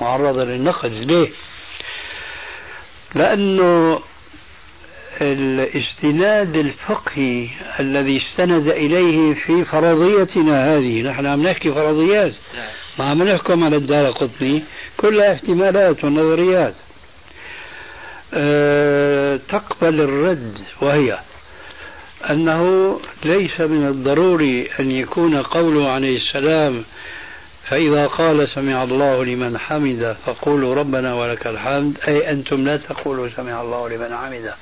معرضة للنقد. ليه؟ لأنه الاستناد الفقهي الذي استند إليه في فرضيتنا هذه. نحن عم نحكي فرضيات. ما عم نحكم على الدار قطني. كلها احتمالات ونظريات. أه تقبل الرد وهي أنه ليس من الضروري أن يكون قوله عليه السلام فإذا قال سمع الله لمن حمد فقولوا ربنا ولك الحمد. أي أنتم لا تقولوا سمع الله لمن حمده.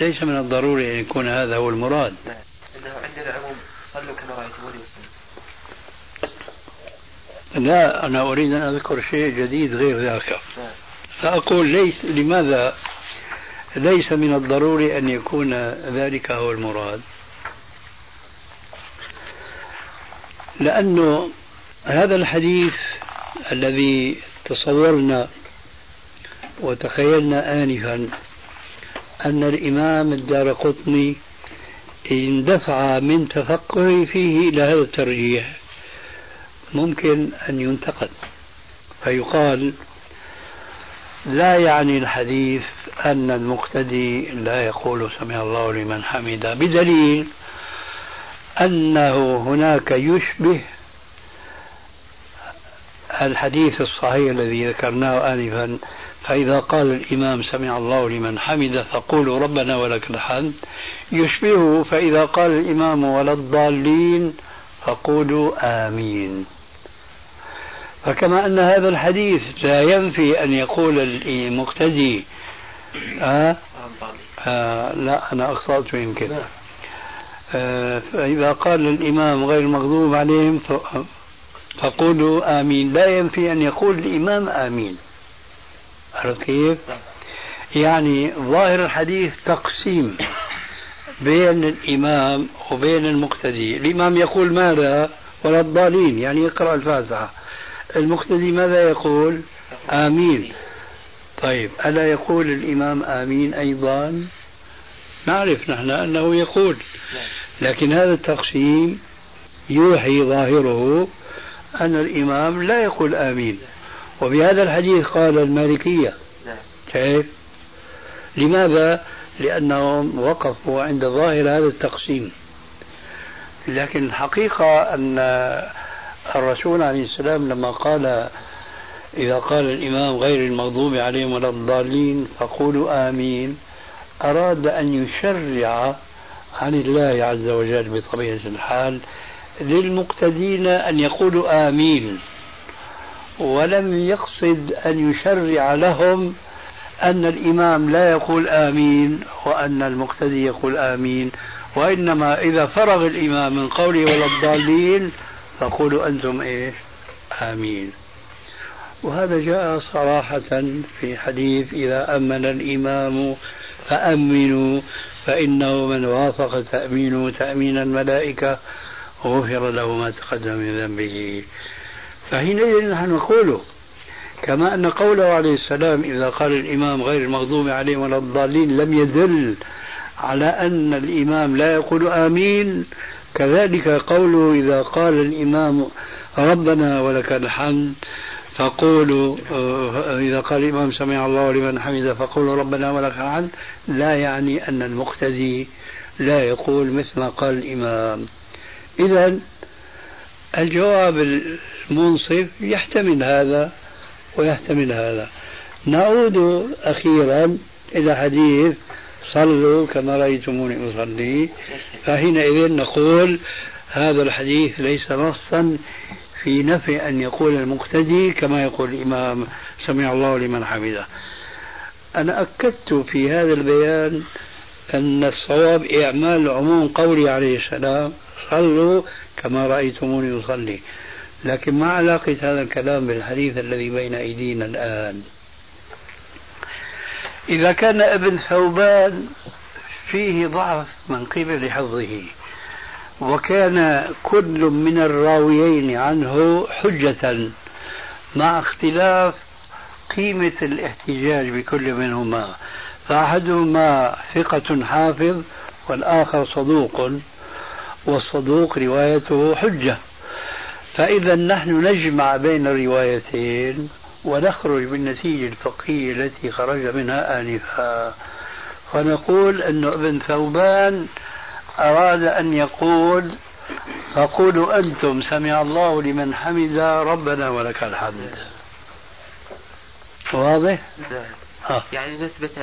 ليس من الضروري أن يكون هذا هو المراد. إنه عندنا عموم صلوا كما رأيتموني لا أنا أريد أن أذكر شيء جديد غير ذاك. فأقول ليس لماذا؟ ليس من الضروري أن يكون ذلك هو المراد. لأنه هذا الحديث الذي تصورنا وتخيلنا آنفا أن الإمام الدار قطني اندفع من تفقهه فيه إلى هذا الترجيح ممكن أن ينتقد. فيقال لا يعني الحديث أن المقتدي لا يقول سمع الله لمن حمده بدليل أنه هناك يشبه الحديث الصحيح الذي ذكرناه آنفا فإذا قال الإمام سمع الله لمن حمده فقولوا ربنا ولك الحمد. يشبهه فإذا قال الإمام ولا الضالين فقولوا آمين. فكما أن هذا الحديث لا ينفي أن يقول المقتدي آه آه لا أنا أخطأت يمكن آه فإذا قال الإمام غير المغضوب عليهم فقولوا آمين. لا ينفي أن يقول الإمام آمين. عرفت كيف؟ يعني ظاهر الحديث تقسيم بين الإمام وبين المقتدي. الإمام يقول ماذا؟ ولا الضالين. يعني يقرأ الفاتحة. المقتدي ماذا يقول؟ آمين. طيب ألا يقول الإمام آمين أيضا؟ نعرف نحن أنه يقول. لكن هذا التقسيم يوحي ظاهره أن الإمام لا يقول آمين. وبهذا الحديث قال المالكية كيف؟ لماذا؟ لأنهم وقفوا عند ظاهر هذا التقسيم لكن الحقيقة أن الرسول عليه السلام لما قال إذا قال الإمام غير المغضوب عليهم ولا الضالين فقولوا آمين أراد أن يشرع عن الله عز وجل بطبيعة الحال للمقتدين أن يقولوا آمين ولم يقصد أن يشرع لهم أن الإمام لا يقول آمين وأن المقتدي يقول آمين وإنما إذا فرغ الإمام من قوله ولا الضالين فقولوا أنتم إيش؟ آمين. وهذا جاء صراحة في حديث إذا أمن الإمام فأمنوا فإنه من وافق تأمينه تأمين الملائكة غفر له ما تقدم من ذنبه. فحينئذ نحن نقول كما أن قوله عليه السلام إذا قال الإمام غير المغضوب عليهم ولا الضالين لم يدل على أن الإمام لا يقول آمين. كذلك قوله إذا قال الإمام ربنا ولك الحمد فقولوا آه، إذا قال الإمام سمع الله لمن حمده فقولوا ربنا ولك الحمد. لا يعني أن المقتدي لا يقول مثل ما قال الإمام. إذا الجواب المنصف يحتمل هذا ويحتمل هذا. نعود أخيرا إلى حديث صلوا كما رأيتموني أصلي. فحينئذ نقول هذا الحديث ليس نصا في نفي أن يقول المقتدي كما يقول الإمام سمع الله لمن حمده. أنا أكدت في هذا البيان أن الصواب إعمال عموم قولي عليه السلام صلوا كما رأيتموني أصلي. لكن ما علاقة هذا الكلام بالحديث الذي بين أيدينا الآن. إذا كان ابن ثوبان فيه ضعف من قبل حفظه وكان كل من الراويين عنه حجة مع اختلاف قيمة الاحتجاج بكل منهما. فأحدهما ثقة حافظ والآخر صدوق والصدوق روايته حجة. فإذا نحن نجمع بين الروايتين ونخرج بالنتيجة الفقهية التي خرج منها آنفا فنقول أن ابن ثوبان أراد أن يقول فقولوا أنتم سمع الله لمن حمد ربنا ولك الحمد واضح؟ نعم آه. يعني نثبت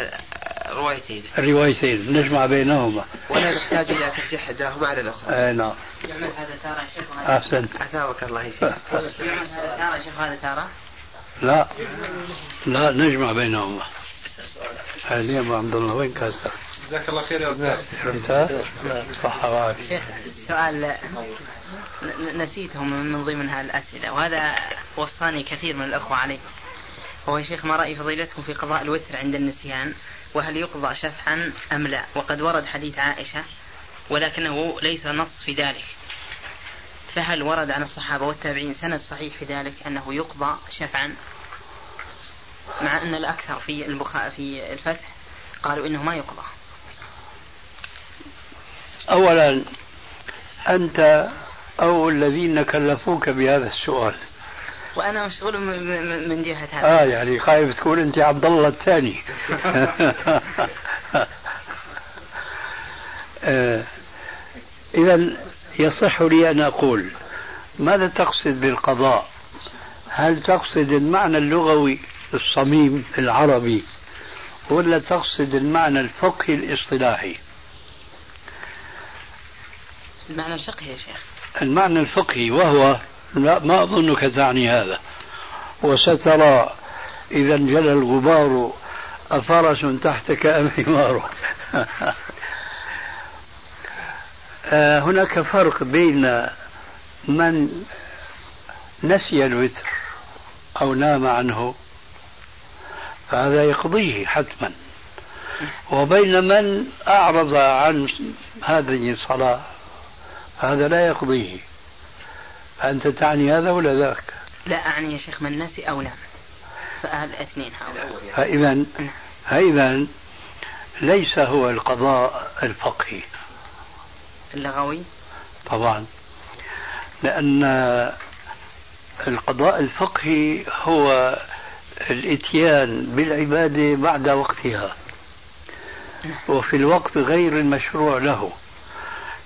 روايتين الروايتين نجمع بينهما. ولا نحتاج إلى ترجيح إحداهما على الأخرى آه نعم. يعمل هذا تارة يا شيخ وهذا. أحسنت. أثابك الله يا شيخ. يعمل هذا تارة يا شيخ وهذا تارة؟ لا. لا نجمع بينهما. حاليا أبو عبد الله وين كاسر؟ جزاك الله خير يا أستاذ. فهمت؟ صح وعافية شيخ السؤال ن- نسيته من من ضمن هالأسئلة وهذا وصاني كثير من الأخوة عليه هو يا شيخ ما رأي فضيلتكم في قضاء الوتر عند النسيان؟ وهل يقضى شفعا أم لا؟ وقد ورد حديث عائشة ولكنه ليس نص في ذلك. فهل ورد عن الصحابة والتابعين سند صحيح في ذلك أنه يقضى شفعا مع أن الأكثر في البخاء في الفتح قالوا إنه ما يقضى. أولا أنت أو الذين كلفوك بهذا السؤال. وأنا مشغول من جهة هذا. آه يعني خايف تكون أنت عبد الله الثاني. آه إذا يصح لي أن أقول ماذا تقصد بالقضاء؟ هل تقصد المعنى اللغوي الصميم العربي ولا تقصد المعنى الفقهي الاصطلاحي؟ المعنى الفقهي يا شيخ. المعنى الفقهي وهو لا ما أظنك تعني هذا. وسترى إذا انجلى الغبار أفرس تحتك أم حمار آه، هناك فرق بين من نسي الوتر أو نام عنه فهذا يقضيه حتما. وبين من أعرض عن هذه الصلاة هذا لا يقضيه. أنت تعني هذا ولا ذاك؟ لا أعني يا شيخ من نسي أو نام فالاثنين هؤلاء. فإذا فإذا ليس هو القضاء الفقهي. اللغوي؟ طبعا. لأن القضاء الفقهي هو الإتيان بالعبادة بعد وقتها. وفي الوقت غير المشروع له.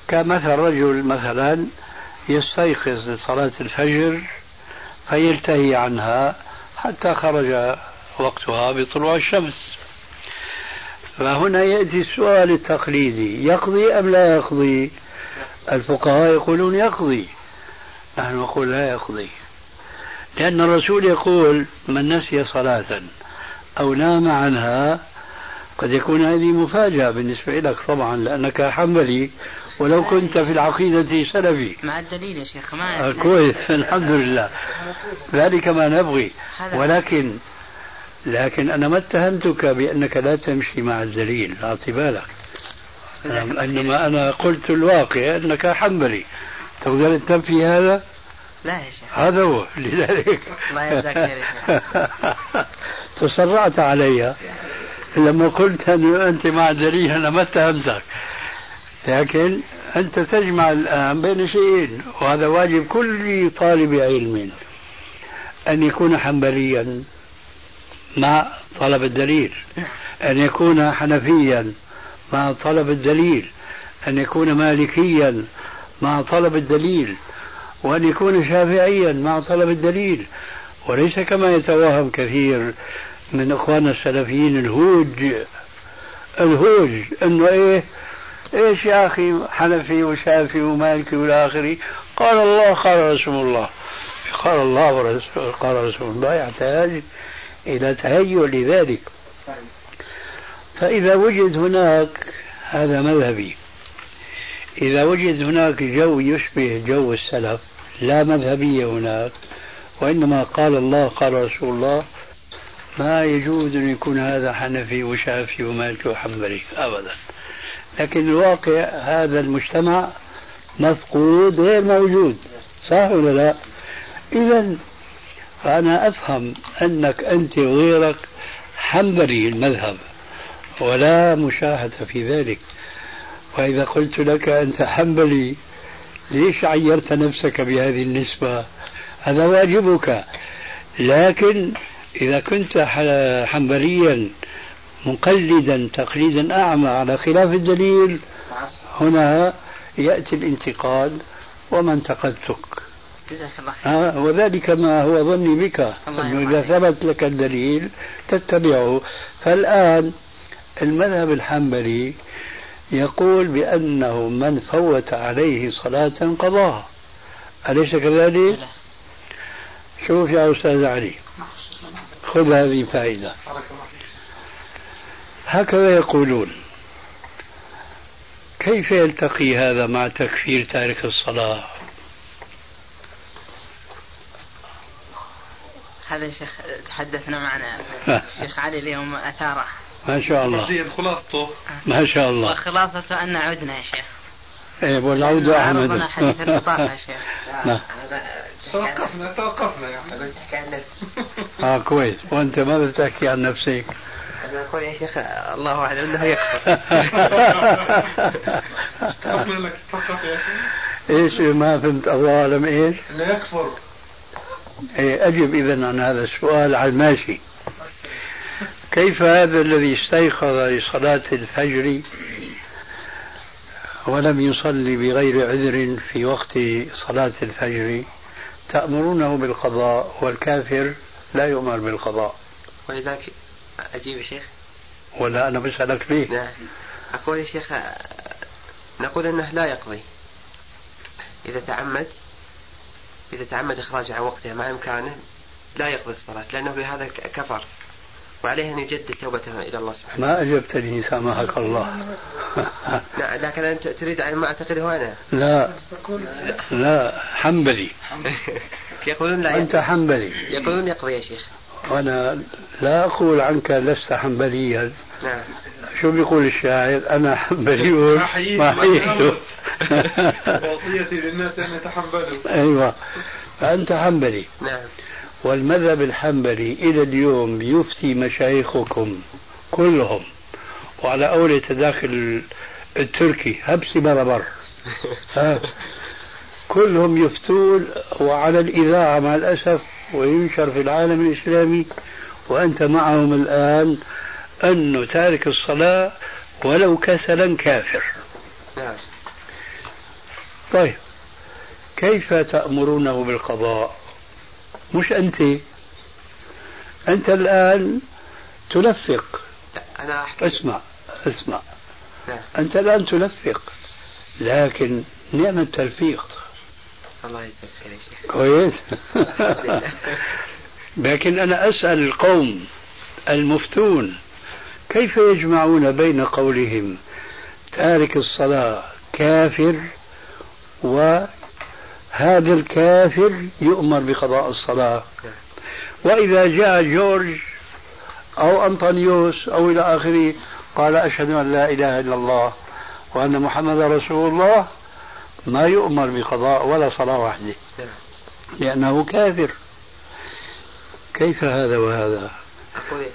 كمثل رجل مثلا يستيقظ لصلاة الفجر فيلتهي عنها حتى خرج وقتها بطلوع الشمس. فهنا يأتي السؤال التقليدي يقضي أم لا يقضي؟ الفقهاء يقولون يقضي. نحن نقول لا يقضي. لأن الرسول يقول من نسي صلاة أو نام عنها قد يكون هذه مفاجأة بالنسبة لك طبعا لأنك حنبلي. ولو كنت في العقيدة سلفي. مع الدليل يا شيخ آه، ما كويس الحمد لله ذلك ما نبغي. ولكن لكن أنا ما اتهمتك بأنك لا تمشي مع الدليل أعطي بالك. إنما أنا قلت الواقع أنك حنبلي. تقدر تنفي هذا؟ لا يا شيخ. هذا هو لذلك. الله يجزاك خير يا تسرعت علي. لما قلت أن أنت مع الدليل أنا ما اتهمتك. لكن أنت تجمع الآن بين شيئين وهذا واجب كل طالب علم أن يكون حنبليا مع طلب الدليل أن يكون حنفيا مع طلب الدليل أن يكون مالكيا مع طلب الدليل وأن يكون شافعيا مع طلب الدليل. وليس كما يتوهم كثير من اخواننا السلفيين الهوج الهوج إنه إيه؟ إيش يا أخي؟ حنفي وشافي ومالكي والى اخره قال الله قال رسول الله. قال الله ورسول قال رسول الله يحتاج إلى تهيؤ لذلك. فإذا وجد هناك هذا مذهبي. إذا وجد هناك جو يشبه جو السلف لا مذهبية هناك وإنما قال الله قال رسول الله ما يجوز أن يكون هذا حنفي وشافي ومالكي وحنبلي أبدا. لكن الواقع هذا المجتمع مفقود غير موجود صح ولا لا؟ إذا فأنا أفهم أنك أنت وغيرك حنبلي المذهب ولا مشاهدة في ذلك. وإذا قلت لك أنت حنبلي ليش عيرت نفسك بهذه النسبة؟ هذا واجبك. لكن إذا كنت حنبليا مقلدا تقليدا أعمى على خلاف الدليل. هنا يأتي الانتقاد وما انتقدتك. جزاك الله خير. آه وذلك ما هو ظني بك. أنه إذا ثبت لك الدليل تتبعه. فالآن المذهب الحنبلي يقول بأنه من فوت عليه صلاة قضاها أليس كذلك؟ شوف يا أستاذ علي. خذ هذه فائدة هكذا يقولون. كيف يلتقي هذا مع تكفير تارك الصلاة؟ هذا يا شيخ تحدثنا معنا. الشيخ علي اليوم أثاره. ما شاء الله. خلاصته ما شاء الله. وخلاصته أن عدنا يا شيخ. إيه والعود أحمد. عرضنا حديث البطاقة يا شيخ. نعم. توقفنا توقفنا يعني. تحكي عن نفسي آه كويس. وأنت ماذا تحكي عن نفسك؟ أنا أقول يا شيخ الله اعلم انه يكفر. أستغفر لك. تثقف يا شيخ. إيش ما فهمت الله أعلم إيش؟ انه يكفر. إيه أجب إذا عن هذا السؤال على الماشي. كيف هذا الذي استيقظ لصلاة الفجر ولم يصلي بغير عذر في وقت صلاة الفجر؟ تأمرونه بالقضاء والكافر لا يؤمر بالقضاء. ولذلك أجيب يا شيخ؟ ولا أنا بسألك ليه نعم أقول يا شيخ نقول أنه لا يقضي. إذا تعمد إذا تعمد إخراجها عن وقتها مع إمكانه لا يقضي الصلاة لأنه بهذا كفر. وعليه أن يجدد توبته إلى الله سبحانه ما أجبتني سامحك الله. لا لكن أنت تريد ما أعتقده أنا. لا. لا حنبلي. يقولون لا أنت حنبلي. يقولون يقضي يا شيخ. وأنا لا أقول عنك لست حنبليا. نعم. شو بيقول الشاعر؟ أنا حنبلي ما حييت. ما حييت. وصيتي للناس أن يتحملوا أيوة. فأنت حنبلي. نعم. والمذهب الحنبلي إلى اليوم يفتي مشايخكم كلهم. وعلى أول تداخل التركي هبسي بربر. كلهم يفتون وعلى الإذاعة مع الأسف وينشر في العالم الإسلامي وأنت معهم الآن أنه تارك الصلاة ولو كسلا كافر. نعم. طيب كيف تأمرونه بالقضاء؟ مش أنت. أنت الآن تلفق أنا أحكي. اسمع اسمع. نعم. أنت الآن تلفق لكن نعم التلفيق الله خير يا شيخ. كويس. لكن أنا أسأل القوم المفتون كيف يجمعون بين قولهم تارك الصلاة كافر وهذا الكافر يؤمر بقضاء الصلاة؟ وإذا جاء جورج أو أنطونيوس أو إلى آخره قال أشهد أن لا إله إلا الله وأن محمد رسول الله ما يؤمر بقضاء ولا صلاة واحدة لأنه كافر. كيف هذا وهذا؟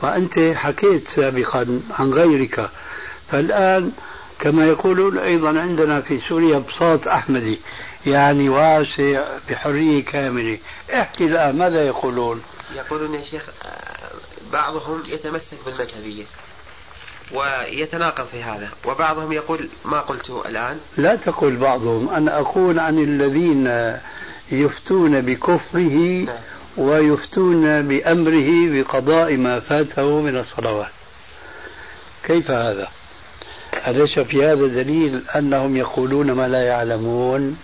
وأنت حكيت سابقا عن غيرك. فالآن كما يقولون أيضا عندنا في سوريا بساط أحمدي. يعني واسع بحرية كاملة. احكي الآن ماذا يقولون؟ يقولون يا شيخ بعضهم يتمسك بالمذهبية. ويتناقض في هذا. وبعضهم يقول ما قلته الآن. لا تقول بعضهم. أنا أقول عن الذين يفتون بكفره نعم. ويفتون بأمره بقضاء ما فاته من الصلوات. كيف هذا؟ أليس في هذا دليل أنهم يقولون ما لا يعلمون؟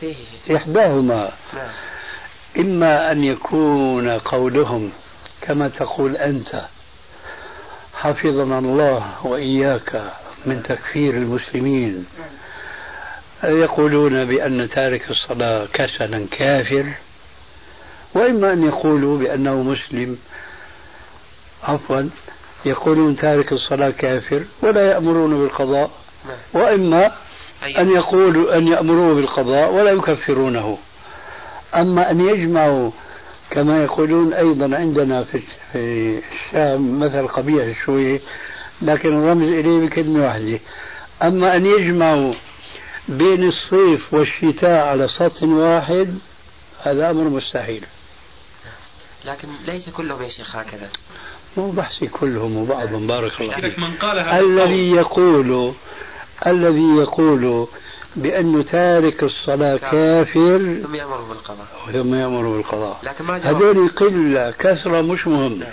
فيه. إحداهما. نعم. إما أن يكون قولهم كما تقول أنت. حفظنا الله وإياك من تكفير المسلمين. يقولون بأن تارك الصلاة كسلا كافر وإما أن يقولوا بأنه مسلم. عفوا يقولون تارك الصلاة كافر ولا يأمرون بالقضاء وإما أن يقولوا أن يأمروه بالقضاء ولا يكفرونه. أما أن يجمعوا كما يقولون أيضا عندنا في الشام مثل قبيح شوي لكن الرمز إليه بكلمة واحدة. أما أن يجمعوا بين الصيف والشتاء على سطح واحد هذا أمر مستحيل. لكن ليس كلهم يا شيخ هكذا. مو بحثي كلهم وبعضهم بارك الله فيك. من قال هذا الذي يقول الذي يقول بأن تارك الصلاة كافر. ثم يأمر بالقضاء. ثم يأمر بالقضاء. لكن ما هذول قلة كثرة مش مهم.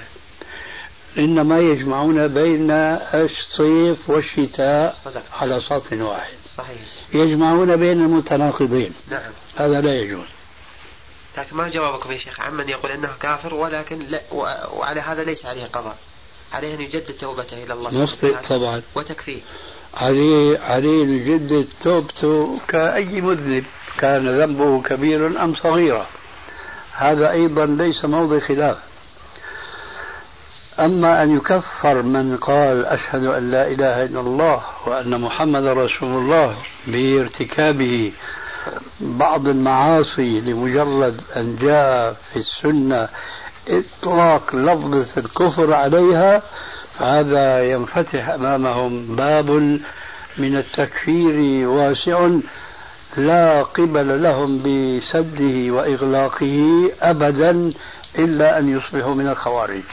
إنما يجمعون بين الصيف والشتاء صدق. على سطح واحد. صحيح. يجمعون بين المتناقضين. نعم. هذا لا يجوز. لكن ما جوابكم يا شيخ؟ عمن يقول إنه كافر ولكن لا وعلى هذا ليس عليه قضاء. عليه أن يجدد توبته إلى الله سبحانه مخطئ وتعالى طبعا. وتكفيه. عليه أن يجدد توبته كأي مذنب كان ذنبه كبيرا أم صغيرا هذا أيضا ليس موضع خلاف. أما أن يكفر من قال أشهد أن لا إله إلا الله وأن محمد رسول الله بارتكابه بعض المعاصي لمجرد أن جاء في السنة إطلاق لفظة الكفر عليها فهذا ينفتح أمامهم باب من التكفير واسع لا قبل لهم بسده وإغلاقه أبدا إلا أن يصبحوا من الخوارج.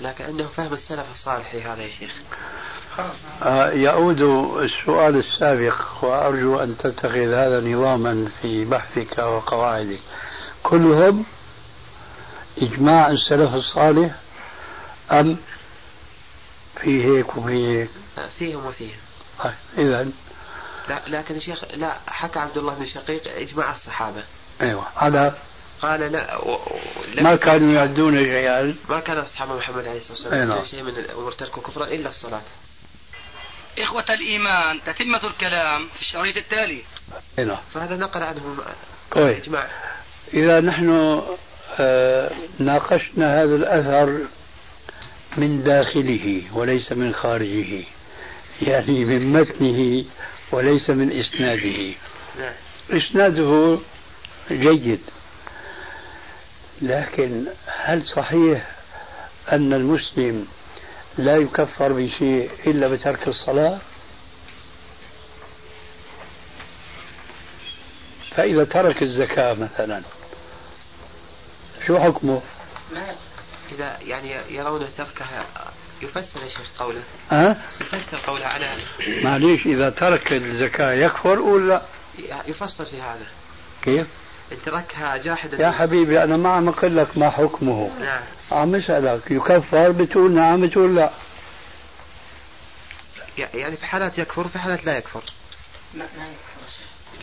لكن انه فهم السلف الصالح في هذا يا شيخ. آه، يعود السؤال السابق وأرجو أن تتخذ هذا نظاما في بحثك وقواعدك. كلهم إجماع السلف الصالح أم في هيك وفي هيك. فيهم وفيهم. طيب إذا لا لكن يا شيخ لا حكى عبد الله بن شقيق إجماع الصحابة. أيوة على قال لا و... ما كانوا أصحاب- يعدون شيئا. ما كان أصحاب محمد عليه الصلاة أي والسلام نعم. كل شيء من الأمور تركوا كفرا إلا الصلاة. إخوة الإيمان تتمة الكلام في الشريط التالي. هنا فهذا نقل عنهم كويس إجماع. إذا نحن آه، ناقشنا هذا الأثر من داخله وليس من خارجه. يعني من متنه وليس من إسناده. نعم. إسناده جيد. لكن هل صحيح أن المسلم لا يكفر بشيء إلا بترك الصلاة؟ فإذا ترك الزكاة مثلا شو حكمه؟ اذا يعني يرون تركها يفسر يا شيخ قوله. ها؟ يفسر قوله. على معليش إذا ترك الزكاة يكفر ولا؟ يفسر في هذا. كيف؟ إن تركها جاحدا يا حبيبي أنا ما عم أقول لك ما حكمه. نعم. عم أسألك يكفر بتقول نعم بتقول لا. يعني في حالات يكفر في حالات لا يكفر. ما, ما يكفر.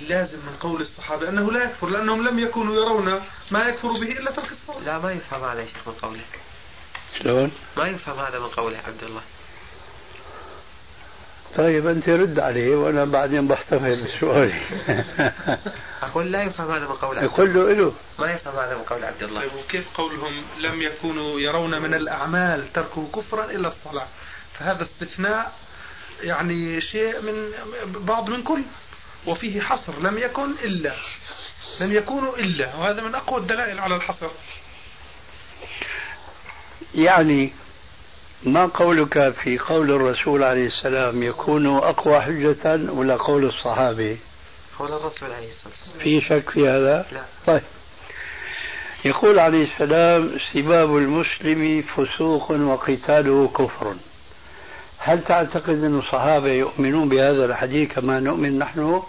لازم من قول الصحابة أنه لا يكفر لأنهم لم يكونوا يرون ما يكفر به إلا ترك الصلاة. لا ما يفهم هذا يا شيخ من قوله شلون؟ ما يفهم هذا من قوله عبد الله. طيب أنت رد عليه وأنا بعدين بحتفل بسؤالي أقول لا يفهم هذا من قول عبد يقول له إله. ما يفهم هذا من قول عبد الله. طيب وكيف قولهم لم يكونوا يرون من الأعمال تركه كفرا إلا الصلاة؟ فهذا استثناء يعني شيء من بعض من كل. وفيه حصر لم يكن إلا لم يكونوا إلا وهذا من أقوى الدلائل على الحصر. يعني ما قولك في قول الرسول عليه السلام يكون أقوى حجة ولا قول الصحابة قول الرسول عليه الصلاة والسلام. في شك في هذا؟ لا. طيب. يقول عليه السلام سباب المسلم فسوق وقتاله كفر. هل تعتقد أن الصحابة يؤمنون بهذا الحديث كما نؤمن نحن؟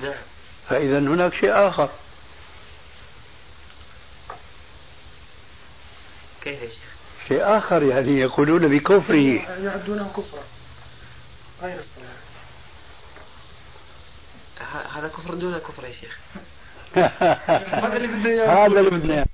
نعم. فإذا هناك شيء آخر. كيف يا شيخ؟ شيء آخر يعني يقولون بكفره. يعدونه كفرا غير الصلاة هذا كفر دون كفر يا شيخ. هذا اللي بدنا إياه. هذا اللي بدنا إياه.